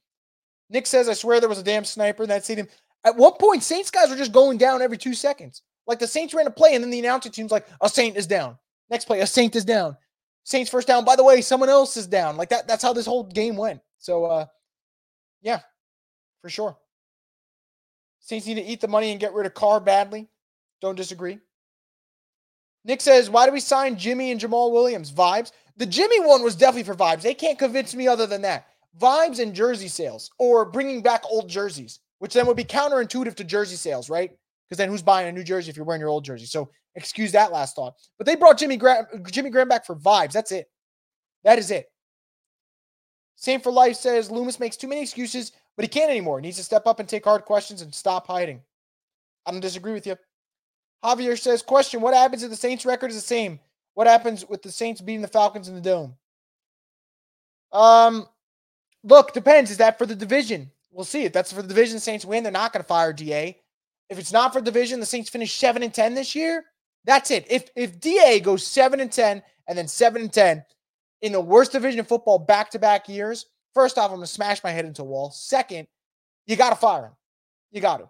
Nick says, I swear there was a damn sniper in that stadium. At what point, Saints guys were just going down every two seconds. Like the Saints ran a play, and then the announcer team's like, a Saint is down. Next play, a Saint is down. Saints first down. By the way, someone else is down. Like that. That's how this whole game went. So, uh, yeah, for sure. Need to eat the money and get rid of Carr badly. Don't disagree. Nick says, "Why do we sign Jimmy and Jamaal Williams? Vibes. The Jimmy one was definitely for vibes. They can't convince me other than that. Vibes and jersey sales, or bringing back old jerseys, which then would be counterintuitive to jersey sales, right? Because then who's buying a new jersey if you're wearing your old jersey? So excuse that last thought. But they brought Jimmy Graham, Jimmy Graham back for vibes. That's it. That is it. Same for life says Loomis makes too many excuses, but he can't anymore. He needs to step up and take hard questions and stop hiding. I don't disagree with you. Javier says, question, what happens if the Saints record is the same? What happens with the Saints beating the Falcons in the dome? Um, look, depends. Is that for the division? We'll see. If that's for the division, the Saints win, they're not going to fire DA. If it's not for division, the Saints finish seven and ten this year. That's it. If if DA goes seven and ten and then seven and ten in the worst division of football back to back years, first off, I'm gonna smash my head into a wall. Second, you got to fire him. You got to.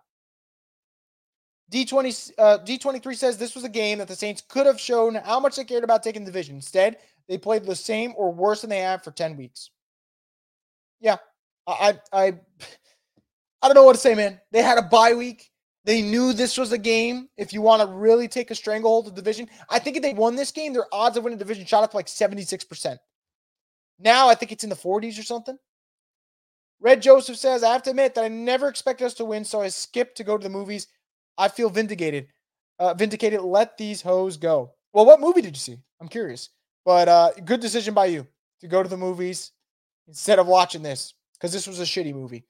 D20 uh, D23 says this was a game that the Saints could have shown how much they cared about taking the division. Instead, they played the same or worse than they have for 10 weeks. Yeah. I I I don't know what to say, man. They had a bye week. They knew this was a game. If you want to really take a stranglehold of the division, I think if they won this game, their odds of winning the division shot up to like 76%. Now I think it's in the 40s or something. Red Joseph says, I have to admit that I never expected us to win, so I skipped to go to the movies. I feel vindicated. Uh, vindicated. Let these hoes go. Well, what movie did you see? I'm curious. But uh, good decision by you to go to the movies instead of watching this because this was a shitty movie.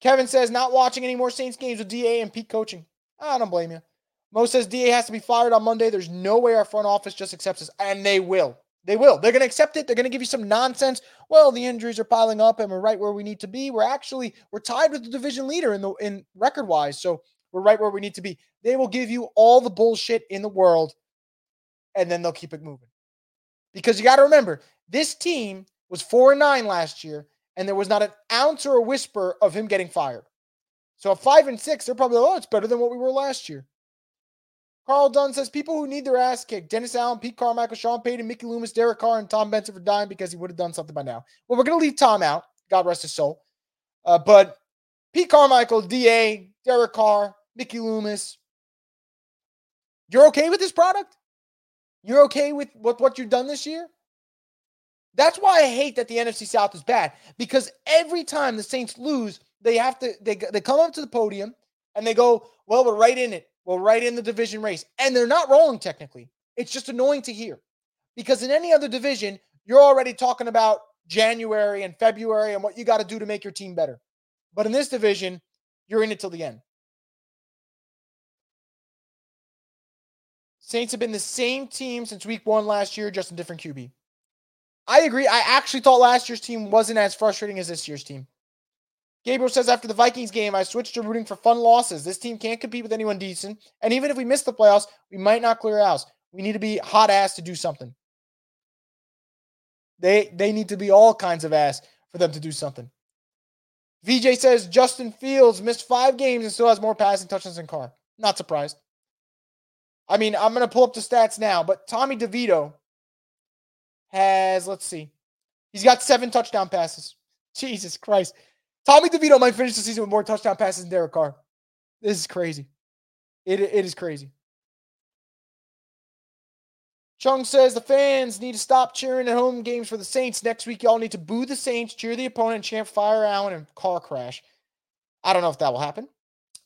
Kevin says not watching any more Saints games with DA and Pete coaching. I don't blame you. Mo says DA has to be fired on Monday. There's no way our front office just accepts this, and they will. They will. They're going to accept it. They're going to give you some nonsense. Well, the injuries are piling up, and we're right where we need to be. We're actually we're tied with the division leader in the in record wise, so we're right where we need to be. They will give you all the bullshit in the world, and then they'll keep it moving. Because you got to remember, this team was four and nine last year, and there was not an ounce or a whisper of him getting fired. So at five and six, they're probably oh, it's better than what we were last year. Carl Dunn says people who need their ass kicked: Dennis Allen, Pete Carmichael, Sean Payton, Mickey Loomis, Derek Carr, and Tom Benson for dying because he would have done something by now. Well, we're gonna leave Tom out. God rest his soul. Uh, but Pete Carmichael, Da, Derek Carr, Mickey Loomis. You're okay with this product? You're okay with what, what you've done this year? That's why I hate that the NFC South is bad because every time the Saints lose, they have to they they come up to the podium and they go, "Well, we're right in it. We're right in the division race." And they're not rolling technically. It's just annoying to hear. Because in any other division, you're already talking about January and February and what you got to do to make your team better. But in this division, you're in it till the end. Saints have been the same team since week one last year, just a different QB. I agree. I actually thought last year's team wasn't as frustrating as this year's team. Gabriel says after the Vikings game, I switched to rooting for fun losses. This team can't compete with anyone decent. And even if we miss the playoffs, we might not clear house. We need to be hot ass to do something. They they need to be all kinds of ass for them to do something. VJ says Justin Fields missed five games and still has more passing touchdowns than Carr. Not surprised. I mean, I'm to pull up the stats now, but Tommy DeVito has, let's see, he's got seven touchdown passes. Jesus Christ. Tommy DeVito might finish the season with more touchdown passes than Derek Carr. This is crazy. It, it is crazy. Chung says the fans need to stop cheering at home games for the Saints. Next week, y'all need to boo the Saints, cheer the opponent, chant fire Allen, and car crash. I don't know if that will happen.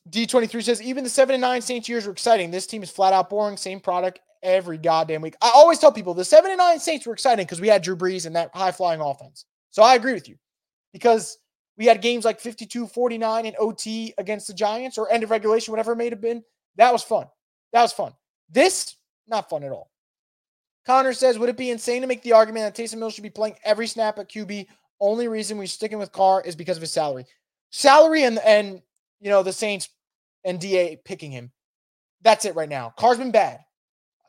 D23 says even the 7 and 9 Saints years were exciting. This team is flat out boring. Same product every goddamn week. I always tell people the 7 and 9 Saints were exciting because we had Drew Brees and that high flying offense. So I agree with you because we had games like 52 49 in OT against the Giants or end of regulation, whatever it may have been. That was fun. That was fun. This, not fun at all. Connor says, would it be insane to make the argument that Taysom Hill should be playing every snap at QB? Only reason we're sticking with Carr is because of his salary. Salary and and you know the Saints and DA picking him. That's it right now. Carr's been bad.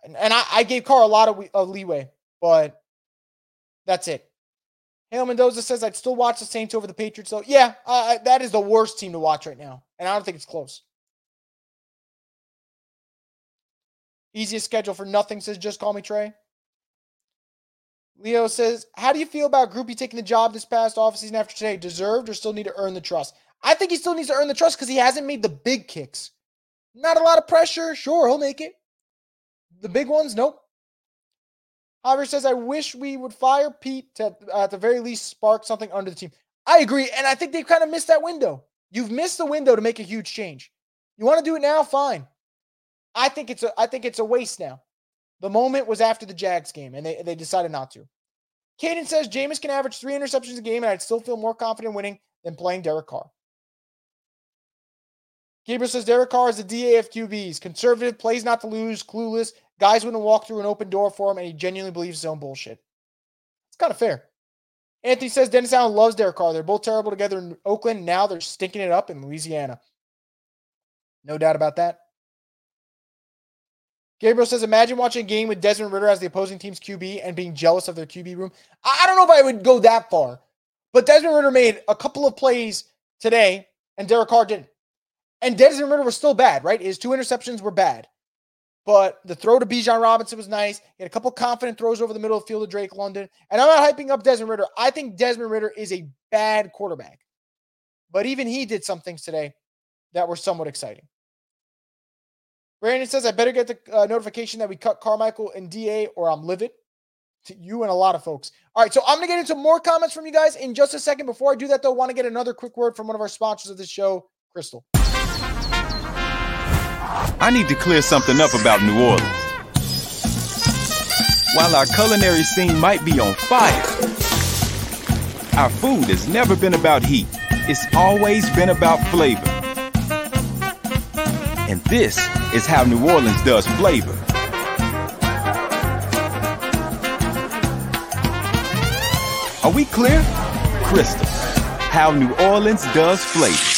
And, and I, I, gave Carr a lot of, of leeway, but that's it. Hale Mendoza says I'd still watch the Saints over the Patriots, though. Yeah, uh, that is the worst team to watch right now, and I don't think it's close. Easiest schedule for nothing, says just call me Trey. Leo says, How do you feel about Grupe taking the job this past offseason after today? Deserved or still need to earn the trust? I think he still needs to earn the trust because he hasn't made the big kicks. Not a lot of pressure. Sure, he'll make it. The big ones, nope. Javier says, I wish we would fire Pete to, uh, at the very least, spark something under the team. I agree. And I think they've kind of missed that window. You've missed the window to make a huge change. You want to do it now? Fine. I think it's a I think it's a waste now. The moment was after the Jags game, and they, they decided not to. Caden says Jameis can average three interceptions a game, and I'd still feel more confident winning than playing Derek Carr. Gabriel says Derek Carr is a DAF QBs. Conservative, plays not to lose, clueless. Guys wouldn't walk through an open door for him, and he genuinely believes his own bullshit. It's kind of fair. Anthony says Dennis Allen loves Derek Carr. They're both terrible together in Oakland. Now they're stinking it up in Louisiana. No doubt about that. Gabriel says, imagine watching a game with Desmond Ridder as the opposing team's QB and being jealous of their QB room. I don't know if I would go that far, but Desmond Ridder made a couple of plays today and Derek Carr didn't. And Desmond Ridder was still bad, right? His two interceptions were bad. But the throw to Bijan Robinson was nice. He had a couple confident throws over the middle of the field to Drake London. And I'm not hyping up Desmond Ridder. I think Desmond Ridder is a bad quarterback. But even he did some things today that were somewhat exciting. Brandon says, I better get the uh, notification that we cut Carmichael and DA or I'm livid. To you and a lot of folks. All right, so I'm going to get into more comments from you guys in just a second. Before I do that, though, I want to get another quick word from one of our sponsors of this show, Crystal. I need to clear something up about New Orleans. While our culinary scene might be on fire, our food has never been about heat. It's always been about flavor. And this is how New Orleans does flavor. Are we clear? Crystal. How New Orleans does flavor.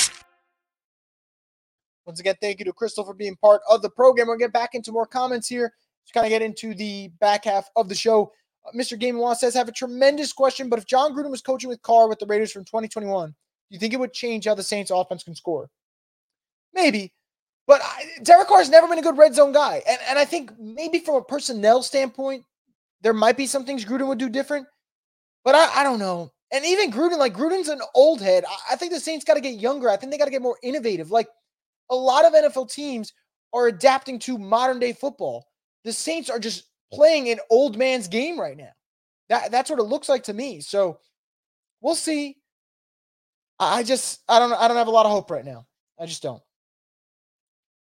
Once again, thank you to Crystal for being part of the program. We'll get back into more comments here to kind of get into the back half of the show. Uh, Mr. Game Law says, have a tremendous question, but if Jon Gruden was coaching with Carr with the Raiders from 2021, do you think it would change how the Saints offense can score? Maybe. But I, Derek Carr's never been a good red zone guy. And, and I think maybe from a personnel standpoint, there might be some things Gruden would do different. But I, I don't know. And even Gruden, like Gruden's an old head. I, I think the Saints got to get younger. I think they got to get more innovative. Like a lot of NFL teams are adapting to modern day football. The Saints are just playing an old man's game right now. That that's what it looks like to me. So we'll see. I just I don't I don't have a lot of hope right now. I just don't.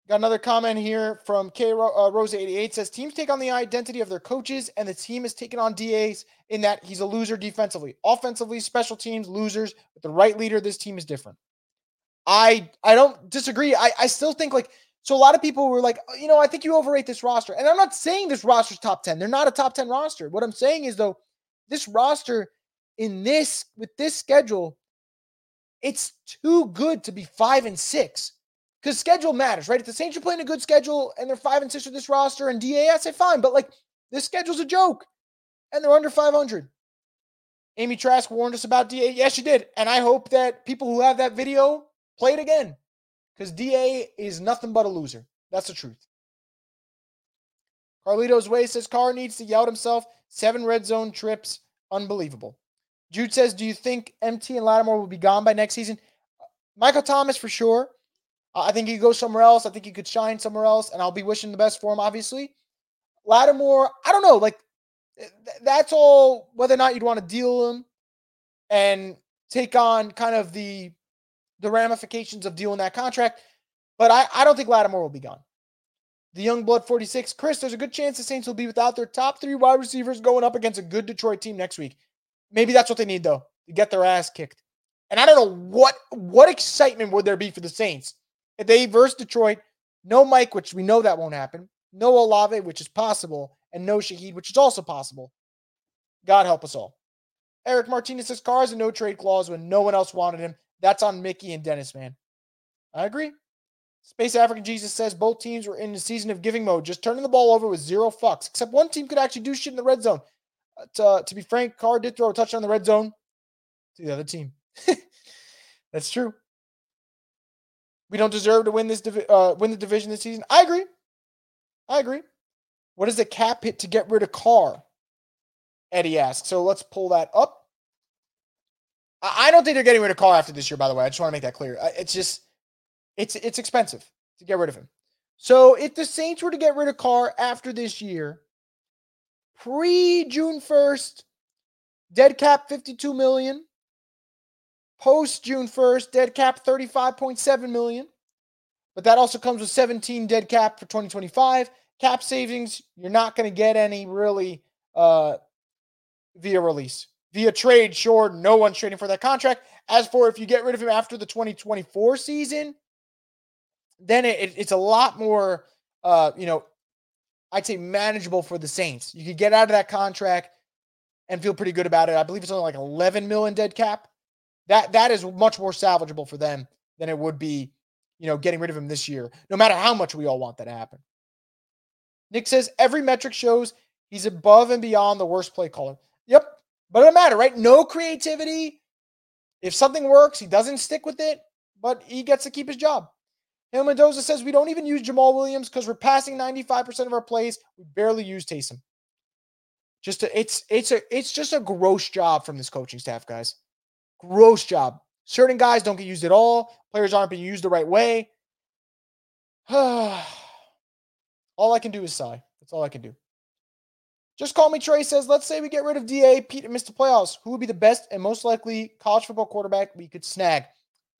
Got another comment here from K uh, Rose 88 says teams take on the identity of their coaches, and the team has taken on DAs in that he's a loser defensively. Offensively, special teams, losers. With the right leader, this team is different. I I don't disagree. I, I still think like so a lot of people were like, oh, you know, I think you overrate this roster. And I'm not saying this roster's top 10. They're not a top 10 roster. What I'm saying is though, this roster in this with this schedule, it's too good to be five and six because schedule matters, right? If the Saints are playing a good schedule and they're five and six with this roster and DA, I say fine, but like this schedule's a joke and they're under 500. Amy Trask warned us about DA. Yes, she did. And I hope that people who have that video play it again because DA is nothing but a loser. That's the truth. Carlito's Way says Carr needs to yell himself. Seven red zone trips. Unbelievable. Jude says, Do you think MT and Lattimore will be gone by next season? Uh, Michael Thomas for sure. I think he could go somewhere else. I think he could shine somewhere else, and I'll be wishing the best for him, obviously. Lattimore, I don't know. Like, th- that's all whether or not you'd want to deal him and take on kind of the the ramifications of dealing that contract. But I, I don't think Lattimore will be gone. The young blood 46. Chris, there's a good chance the Saints will be without their top three wide receivers going up against a good Detroit team next week. Maybe that's what they need, though, to get their ass kicked. And I don't know what what excitement would there be for the Saints if they verse Detroit, no Mike, which we know that won't happen, no Olave, which is possible, and no Shaheed, which is also possible. God help us all. Eric Martinez says Carr has a no trade clause when no one else wanted him. That's on Mickey and Dennis, man. I agree. Space African Jesus says both teams were in the season of giving mode, just turning the ball over with zero fucks, except one team could actually do shit in the red zone. Uh, to, to be frank, Carr did throw a touchdown in the red zone to the other team. That's true. We don't deserve to win this divi- uh, win the division this season. I agree. I agree. What is the cap hit to get rid of Carr? Eddie asks. So let's pull that up. I don't think they're getting rid of Carr after this year, by the way. I just want to make that clear. It's just it's it's expensive to get rid of him. So if the Saints were to get rid of Carr after this year, pre June 1st, dead cap 52 million. Post June 1st, dead cap 35.7 million. But that also comes with 17 dead cap for 2025. Cap savings, you're not going to get any really uh, via release. Via trade, sure, no one's trading for that contract. As for if you get rid of him after the 2024 season, then it, it's a lot more, uh, you know, I'd say manageable for the Saints. You could get out of that contract and feel pretty good about it. I believe it's only like 11 million dead cap. That that is much more salvageable for them than it would be, you know, getting rid of him this year. No matter how much we all want that to happen. Nick says every metric shows he's above and beyond the worst play caller. Yep, but it doesn't matter, right? No creativity. If something works, he doesn't stick with it, but he gets to keep his job. Hill Mendoza says we don't even use Jamaal Williams because we're passing 95% of our plays. We barely use Taysom. Just a, it's it's a it's just a gross job from this coaching staff, guys. Gross job. Certain guys don't get used at all. Players aren't being used the right way. all I can do is sigh. That's all I can do. Just call me Trey says, let's say we get rid of DA, Pete, and missed the playoffs. Who would be the best and most likely college football quarterback we could snag?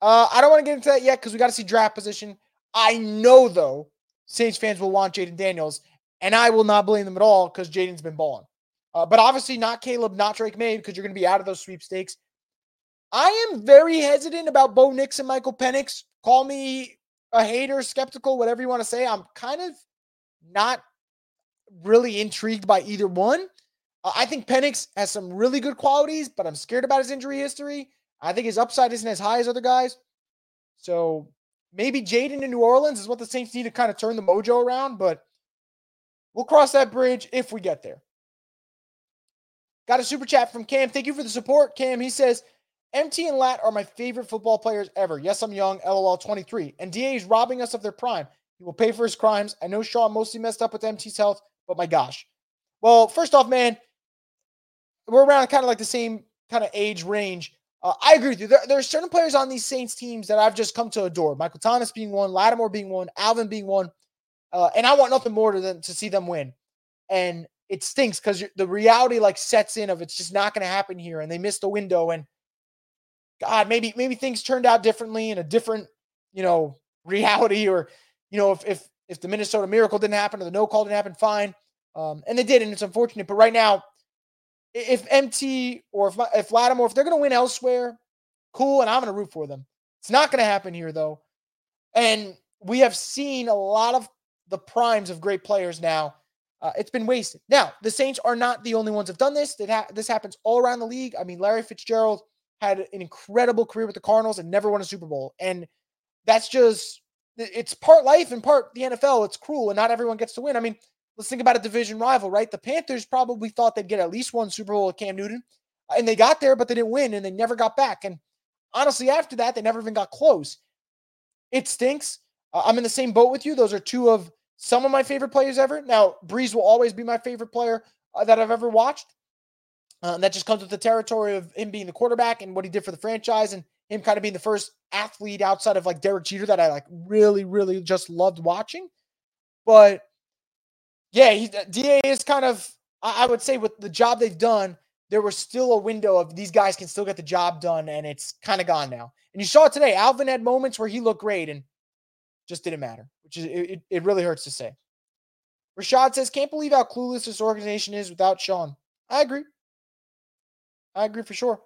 Uh, I don't want to get into that yet because we got to see draft position. I know, though, Saints fans will want Jayden Daniels, and I will not blame them at all because Jayden's been balling. Uh, but obviously, not Caleb, not Drake Maye, because you're going to be out of those sweepstakes. I am very hesitant about Bo Nix and Michael Penix. Call me a hater, skeptical, whatever you want to say. I'm kind of not really intrigued by either one. Uh, I think Penix has some really good qualities, but I'm scared about his injury history. I think his upside isn't as high as other guys. So maybe Jayden in New Orleans is what the Saints need to kind of turn the mojo around, but we'll cross that bridge if we get there. Got a super chat from Cam. Thank you for the support, Cam. He says, MT and Lat are my favorite football players ever. Yes, I'm young, LOL 23. And DA is robbing us of their prime. He will pay for his crimes. I know Sean mostly messed up with MT's health, but my gosh. Well, first off, man, we're around kind of like the same kind of age range. Uh, I agree with you. There, there, are certain players on these Saints teams that I've just come to adore. Michael Thomas being one, Lattimore being one, Alvin being one. Uh, and I want nothing more than to see them win. And it stinks because the reality like sets in of it's just not going to happen here, and they missed the window. And God, maybe maybe things turned out differently in a different, you know, reality, or you know, if if if the Minnesota Miracle didn't happen or the no call didn't happen, fine. Um, and they did, and it's unfortunate. But right now, if MT or if if Lattimore, if they're going to win elsewhere, cool, and I'm going to root for them. It's not going to happen here though, and we have seen a lot of the primes of great players now uh, it's been wasted. Now, the Saints are not the only ones have done this. That ha- this happens all around the league. I mean, Larry Fitzgerald had an incredible career with the Cardinals and never won a Super Bowl, and that's just it's part life and part the NFL. It's cruel, and not everyone gets to win. I mean, let's think about a division rival, right? The Panthers probably thought they'd get at least one Super Bowl with Cam Newton, and they got there, but they didn't win, and they never got back. And honestly, after that, they never even got close. It stinks. Uh, I'm in the same boat with you. Those are two of some of my favorite players ever. Now, Brees will always be my favorite player uh, that I've ever watched. Uh, and that just comes with the territory of him being the quarterback and what he did for the franchise and him kind of being the first athlete outside of like Derek Jeter that I like really, really just loved watching. But yeah, he, DA is kind of, I would say, with the job they've done, there was still a window of these guys can still get the job done, and it's kind of gone now. And you saw it today. Alvin had moments where he looked great, and just didn't matter, which is it, it really hurts to say. Rashad says, can't believe how clueless this organization is without Sean. I agree. I agree for sure.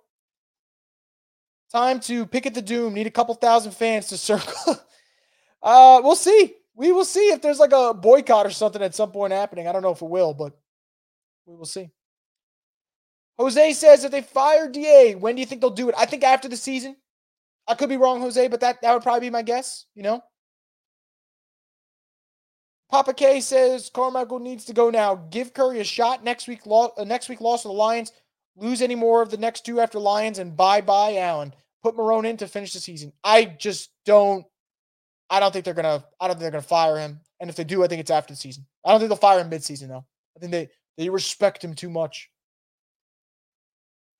Time to pick at the doom. Need a couple thousand fans to circle. uh, we'll see. We will see if there's like a boycott or something at some point happening. I don't know if it will, but we will see. Jose says if they fire DA, when do you think they'll do it? I think after the season. I could be wrong, Jose, but that, that would probably be my guess, you know? Papa K says Carmichael needs to go now. Give Curry a shot next week. Lo- uh, next week loss to the Lions. Lose any more of the next two after Lions, and bye bye Allen. Put Marrone in to finish the season. I just don't. I don't think they're gonna. I don't think they're gonna fire him. And if they do, I think it's after the season. I don't think they'll fire him mid-season though. I think they they respect him too much.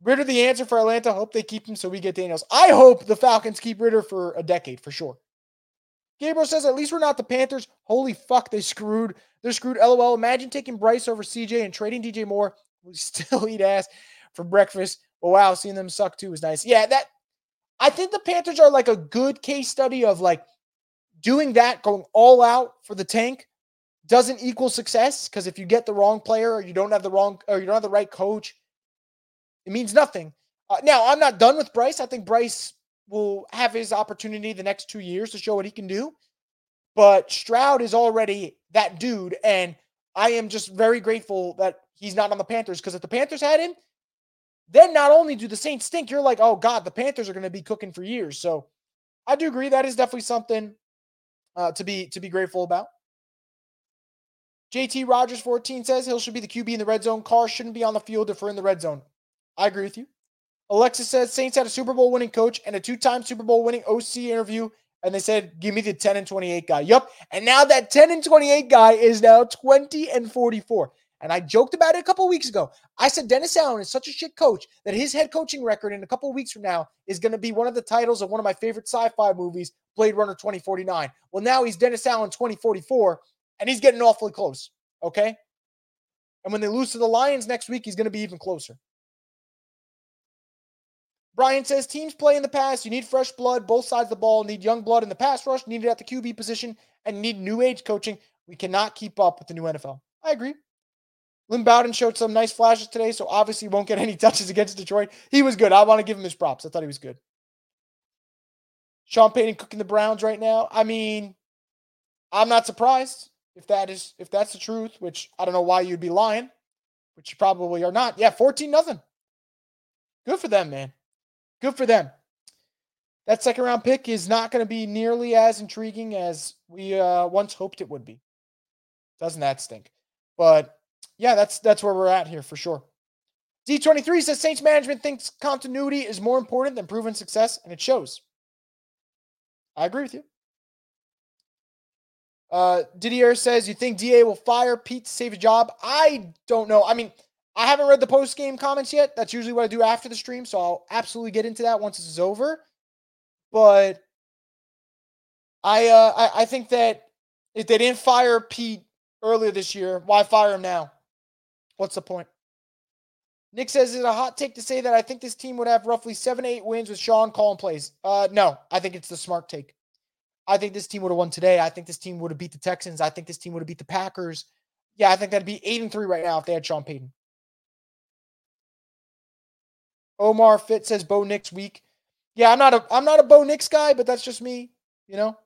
Ridder, the answer for Atlanta. Hope they keep him so we get Daniels. I hope the Falcons keep Ridder for a decade for sure. Gabriel says, at least we're not the Panthers. Holy fuck, they screwed. They're screwed. LOL. Imagine taking Bryce over CJ and trading DJ Moore. We still eat ass for breakfast. But wow, seeing them suck too was nice. Yeah, that I think the Panthers are like a good case study of like doing that, going all out for the tank doesn't equal success because if you get the wrong player or you don't have the wrong or you don't have the right coach, it means nothing. Uh, now, I'm not done with Bryce. I think Bryce will have his opportunity the next two years to show what he can do. But Stroud is already that dude. And I am just very grateful that he's not on the Panthers because if the Panthers had him, then not only do the Saints stink, you're like, oh God, the Panthers are going to be cooking for years. So I do agree that is definitely something uh, to be to be grateful about. JT Rogers 14 says Hill should be the QB in the red zone. Carr shouldn't be on the field if we're in the red zone. I agree with you. Alexis says Saints had a Super Bowl winning coach and a two time Super Bowl winning OC interview. And they said, give me the 10 and 28 guy. Yep. And now that 10 and 28 guy is now 20 and 44. And I joked about it a couple weeks ago. I said Dennis Allen is such a shit coach that his head coaching record in a couple weeks from now is going to be one of the titles of one of my favorite sci-fi movies, Blade Runner 2049. Well, now he's Dennis Allen 2044, and he's getting awfully close. Okay. And when they lose to the Lions next week, he's going to be even closer. Brian says teams play in the past. You need fresh blood, both sides of the ball. Need young blood in the pass rush, needed at the QB position, and need new age coaching. We cannot keep up with the new NFL. I agree. Lynn Bowden showed some nice flashes today, so obviously won't get any touches against Detroit. He was good. I want to give him his props. I thought he was good. Sean Payton cooking the Browns right now. I mean, I'm not surprised if that is if that's the truth, which I don't know why you'd be lying, which you probably are not. Yeah, 14 nothing. Good for them, man. Good for them. That second round pick is not going to be nearly as intriguing as we uh, once hoped it would be. Doesn't that stink? But yeah, that's that's where we're at here for sure. D23 says Saints management thinks continuity is more important than proven success, and it shows. I agree with you. Uh, Didier says, You think DA will fire Pete to save a job? I don't know. I mean, I haven't read the post game comments yet. That's usually what I do after the stream. So I'll absolutely get into that once this is over. But I, uh, I, I think that if they didn't fire Pete earlier this year, why fire him now? What's the point? Nick says, Is it a hot take to say that I think this team would have roughly seven, eight wins with Sean calling plays? Uh, no, I think it's the smart take. I think this team would have won today. I think this team would have beat the Texans. I think this team would have beat the Packers. Yeah, I think that'd be eight and three right now if they had Sean Payton. Omar Fit says Bo Nix week. Yeah, I'm not a I'm not a Bo Nix guy, but that's just me, you know.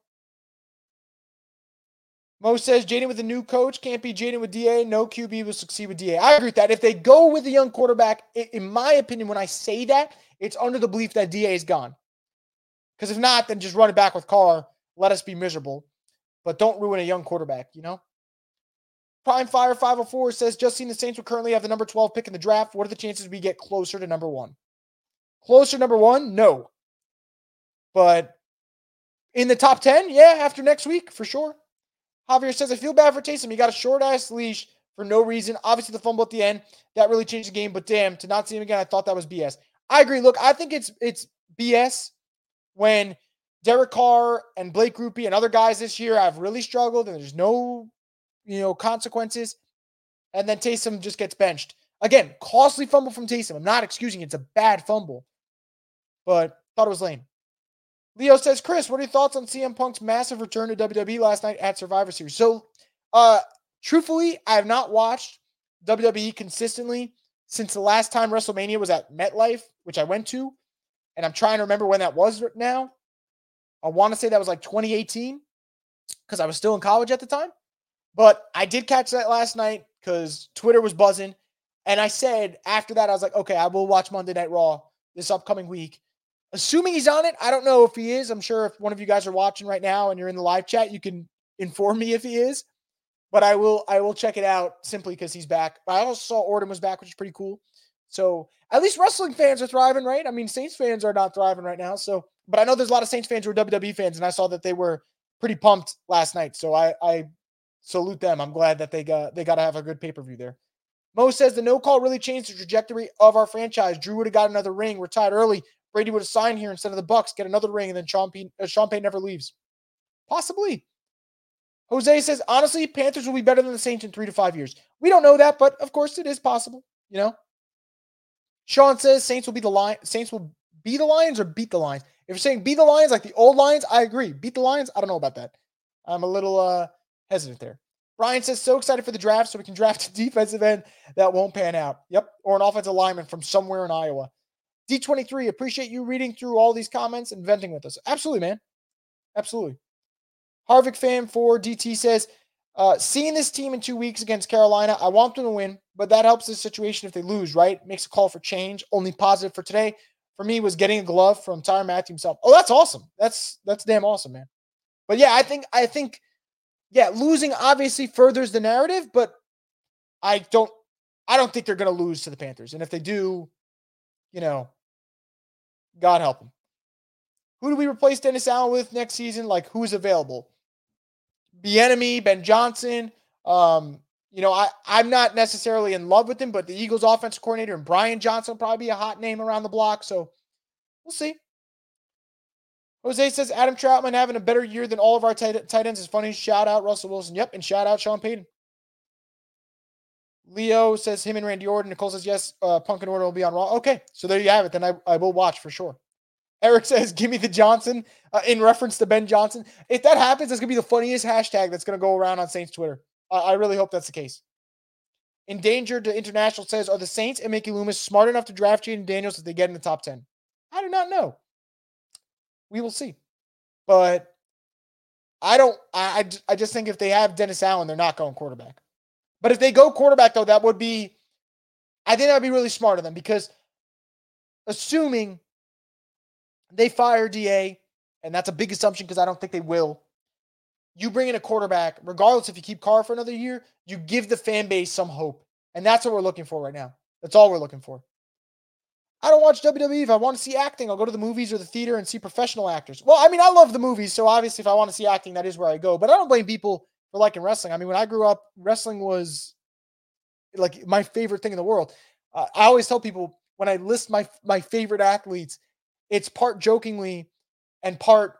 Mo says Jayden with a new coach can't be Jayden with DA. No QB will succeed with DA. I agree with that. If they go with a young quarterback, in my opinion, when I say that, it's under the belief that DA is gone. Because if not, then just run it back with Carr let us be miserable, but don't ruin a young quarterback, you know? Prime Fire 504 says, just seen the Saints will currently have the number 12 pick in the draft. What are the chances we get closer to number one? Closer number one? No. But in the top 10, yeah, after next week, for sure. Javier says, I feel bad for Taysom. He got a short ass leash for no reason. Obviously, the fumble at the end, that really changed the game. But damn, to not see him again, I thought that was BS. I agree. Look, I think it's it's BS when Derek Carr and Blake Grupe and other guys this year have really struggled, and there's no, you know, consequences. And then Taysom just gets benched. Again, costly fumble from Taysom. I'm not excusing it. It's a bad fumble, but thought it was lame. Leo says, Chris, what are your thoughts on CM Punk's massive return to WWE last night at Survivor Series? So, uh, truthfully, I have not watched WWE consistently since the last time WrestleMania was at MetLife, which I went to. And I'm trying to remember when that was now. I want to say that was like 2018 because I was still in college at the time. But I did catch that last night because Twitter was buzzing. And I said after that, I was like, okay, I will watch Monday Night Raw this upcoming week. Assuming he's on it, I don't know if he is. I'm sure if one of you guys are watching right now and you're in the live chat, you can inform me if he is. But I will I will check it out simply because he's back. I also saw Orton was back, which is pretty cool. So at least wrestling fans are thriving, right? I mean, Saints fans are not thriving right now. So but I know there's a lot of Saints fans who are WWE fans, and I saw that they were pretty pumped last night. So I, I salute them. I'm glad that they got they got to have a good pay per view there. Mo says the no call really changed the trajectory of our franchise. Drew would have got another ring, retired early. Brady would have signed here instead of the Bucs, get another ring, and then Sean Payne, uh, never leaves. Possibly. Jose says, honestly, Panthers will be better than the Saints in three to five years. We don't know that, but of course it is possible. You know. Sean says Saints will be the line. Saints will be the Lions or beat the Lions. If you're saying beat the Lions like the old Lions, I agree. Beat the Lions, I don't know about that. I'm a little uh hesitant there. Brian says, so excited for the draft so we can draft a defensive end that won't pan out. Yep. Or an offensive lineman from somewhere in Iowa. D23, appreciate you reading through all these comments and venting with us. Absolutely, man. Absolutely. Harvick fan for DT says, uh, seeing this team in two weeks against Carolina, I want them to win, but that helps the situation if they lose, right? Makes a call for change. Only positive for today for me was getting a glove from Tyrann Mathieu himself. Oh, that's awesome. That's that's damn awesome, man. But yeah, I think I think yeah, losing obviously furthers the narrative, but I don't I don't think they're to lose to the Panthers. And if they do, you know, God help them. Who do we replace Dennis Allen with next season? Like who's available? Bieniemy, Ben Johnson. Um, you know, I, I'm not necessarily in love with him, but the Eagles offensive coordinator and Brian Johnson will probably be a hot name around the block. So we'll see. Jose says Adam Trautman having a better year than all of our tight, tight ends is funny. Shout out Russell Wilson. Yep. And shout out Sean Payton. Leo says him and Randy Orton. Nicole says yes, uh, Punk and Orton will be on Raw. Okay. So there you have it. Then I, I will watch for sure. Eric says, give me the Johnson uh, in reference to Ben Johnson. If that happens, going to be the funniest hashtag that's to go around on Saints Twitter. I, I really hope that's the case. Endangered to International says, are the Saints and Mickey Loomis smart enough to draft Jayden Daniels if they get in the top 10? I do not know. We will see. But I don't, I, I just think if they have Dennis Allen, they're not going quarterback. But if they go quarterback, though, that would be, I think that would be really smart of them because assuming they fire DA, and that's a big assumption because I don't think they will. You bring in a quarterback, regardless if you keep Carr for another year, you give the fan base some hope. And that's what we're looking for right now. That's all we're looking for. I don't watch WWE. If I want to see acting, I'll go to the movies or the theater and see professional actors. Well, I mean, I love the movies, so obviously, if I want to see acting, that is where I go. But I don't blame people for liking wrestling. I mean, when I grew up, wrestling was like my favorite thing in the world. Uh, I always tell people when I list my my favorite athletes, it's part jokingly and part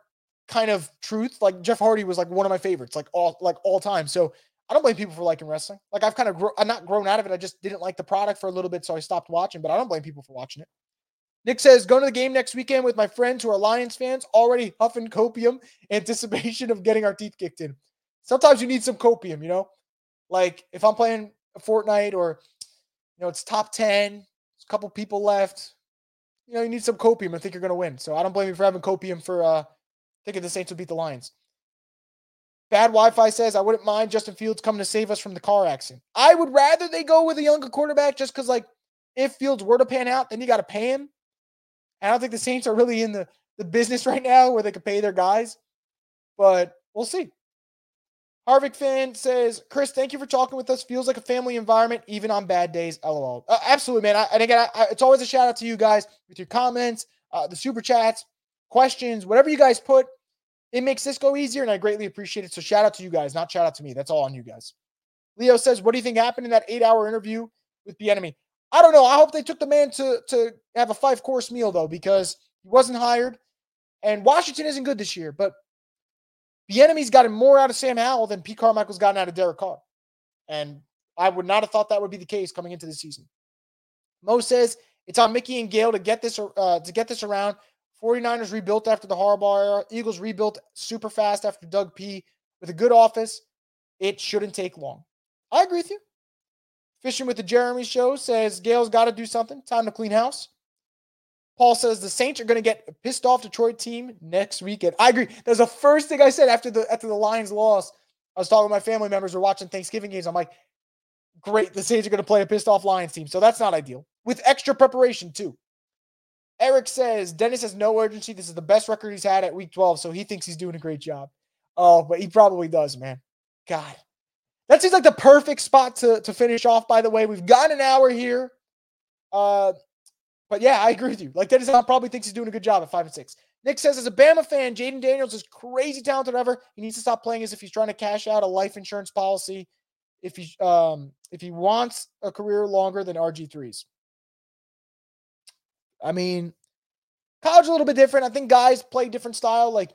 kind of truth. Like Jeff Hardy was like one of my favorites, like all like all time. So I don't blame people for liking wrestling. Like I've kind of gro- I'm not grown out of it. I just didn't like the product for a little bit, so I stopped watching. But I don't blame people for watching it. Nick says, going to the game next weekend with my friends who are Lions fans, already huffing copium, anticipation of getting our teeth kicked in. Sometimes you need some copium, you know? Like if I'm playing a Fortnite or, you know, it's top 10, there's a couple people left, you know, you need some copium. I think you're going to win. So I don't blame you for having copium for uh, thinking the Saints will beat the Lions. Bad Wi-Fi says I wouldn't mind Justin Fields coming to save us from the car accident. I would rather they go with a younger quarterback just because, like, if Fields were to pan out, then you got to pay him. I don't think the Saints are really in the, the business right now where they could pay their guys, but we'll see. Harvick fan says, Chris, thank you for talking with us. Feels like a family environment, even on bad days. LOL. Uh, absolutely, man. I, and again, I, it's always a shout out to you guys with your comments, uh, the super chats, questions, whatever you guys put. It makes this go easier, and I greatly appreciate it. So shout out to you guys, not shout out to me. That's all on you guys. Leo says, "What do you think happened in that eight-hour interview with the enemy?" I don't know. I hope they took the man to to have a five-course meal though, because he wasn't hired, and Washington isn't good this year. But Bieniemy's gotten more out of Sam Howell than Pete Carmichael's gotten out of Derek Carr. And I would not have thought that would be the case coming into the season. Mo says it's on Mickey and Gayle to get this uh, to get this around. 49ers rebuilt after the Harbaugh era. Eagles rebuilt super fast after Doug P. With a good office, it shouldn't take long. I agree with you. Fishing with the Jeremy show says Gayle's got to do something. Time to clean house. Paul says the Saints are going to get a pissed off Detroit team next weekend. I agree. That's the first thing I said after the after the Lions lost. I was talking to my family members. We're watching Thanksgiving games. I'm like, great. The Saints are going to play a pissed off Lions team. So that's not ideal. With extra preparation, too. Eric says Dennis has no urgency. This is the best record he's had at week 12. So he thinks he's doing a great job. Oh, but he probably does, man. God. That seems like the perfect spot to, to finish off, by the way. We've got an hour here. Uh, but yeah, I agree with you. Like Dennis Allen probably thinks he's doing a good job at five and six. Nick says, as a Bama fan, Jayden Daniels is crazy talented ever. He needs to stop playing as if he's trying to cash out a life insurance policy. If he um if he wants a career longer than RG3's. I mean, college a little bit different. I think guys play different style. Like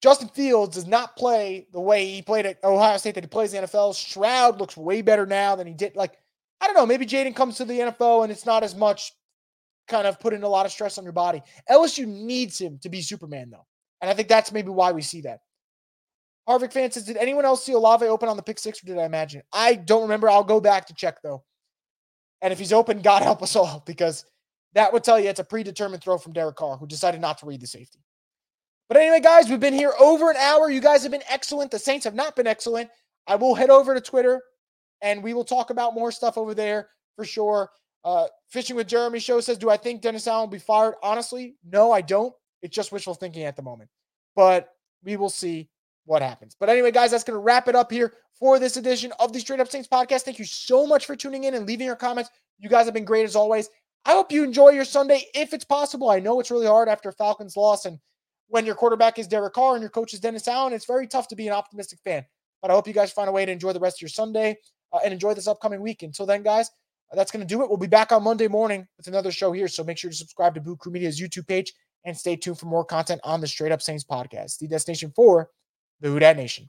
Justin Fields does not play the way he played at Ohio State that he plays in the NFL. Stroud looks way better now than he did. Like, I don't know. Maybe Jayden comes to the NFL and it's not as much kind of putting a lot of stress on your body. LSU needs him to be Superman, though. And I think that's maybe why we see that. Harvick fan says, Did anyone else see Olave open on the pick six or did I imagine? I don't remember. I'll go back to check, though. And if he's open, God help us all, because that would tell you it's a predetermined throw from Derek Carr, who decided not to read the safety. But anyway, guys, we've been here over an hour. You guys have been excellent. The Saints have not been excellent. I will head over to Twitter and we will talk about more stuff over there for sure. Uh, Fishing with Jeremy show says, Do I think Dennis Allen will be fired? Honestly, no, I don't. It's just wishful thinking at the moment. But we will see what happens. But anyway, guys, that's going to wrap it up here for this edition of the Straight Up Saints podcast. Thank you so much for tuning in and leaving your comments. You guys have been great as always. I hope you enjoy your Sunday if it's possible. I know it's really hard after Falcons loss and when your quarterback is Derek Carr and your coach is Dennis Allen, it's very tough to be an optimistic fan. But I hope you guys find a way to enjoy the rest of your Sunday uh, and enjoy this upcoming week. Until then, guys, that's going to do it. We'll be back on Monday morning with another show here. So make sure to subscribe to Boot Crew Media's YouTube page and stay tuned for more content on the Straight Up Saints podcast, the destination for the Who Dat Nation.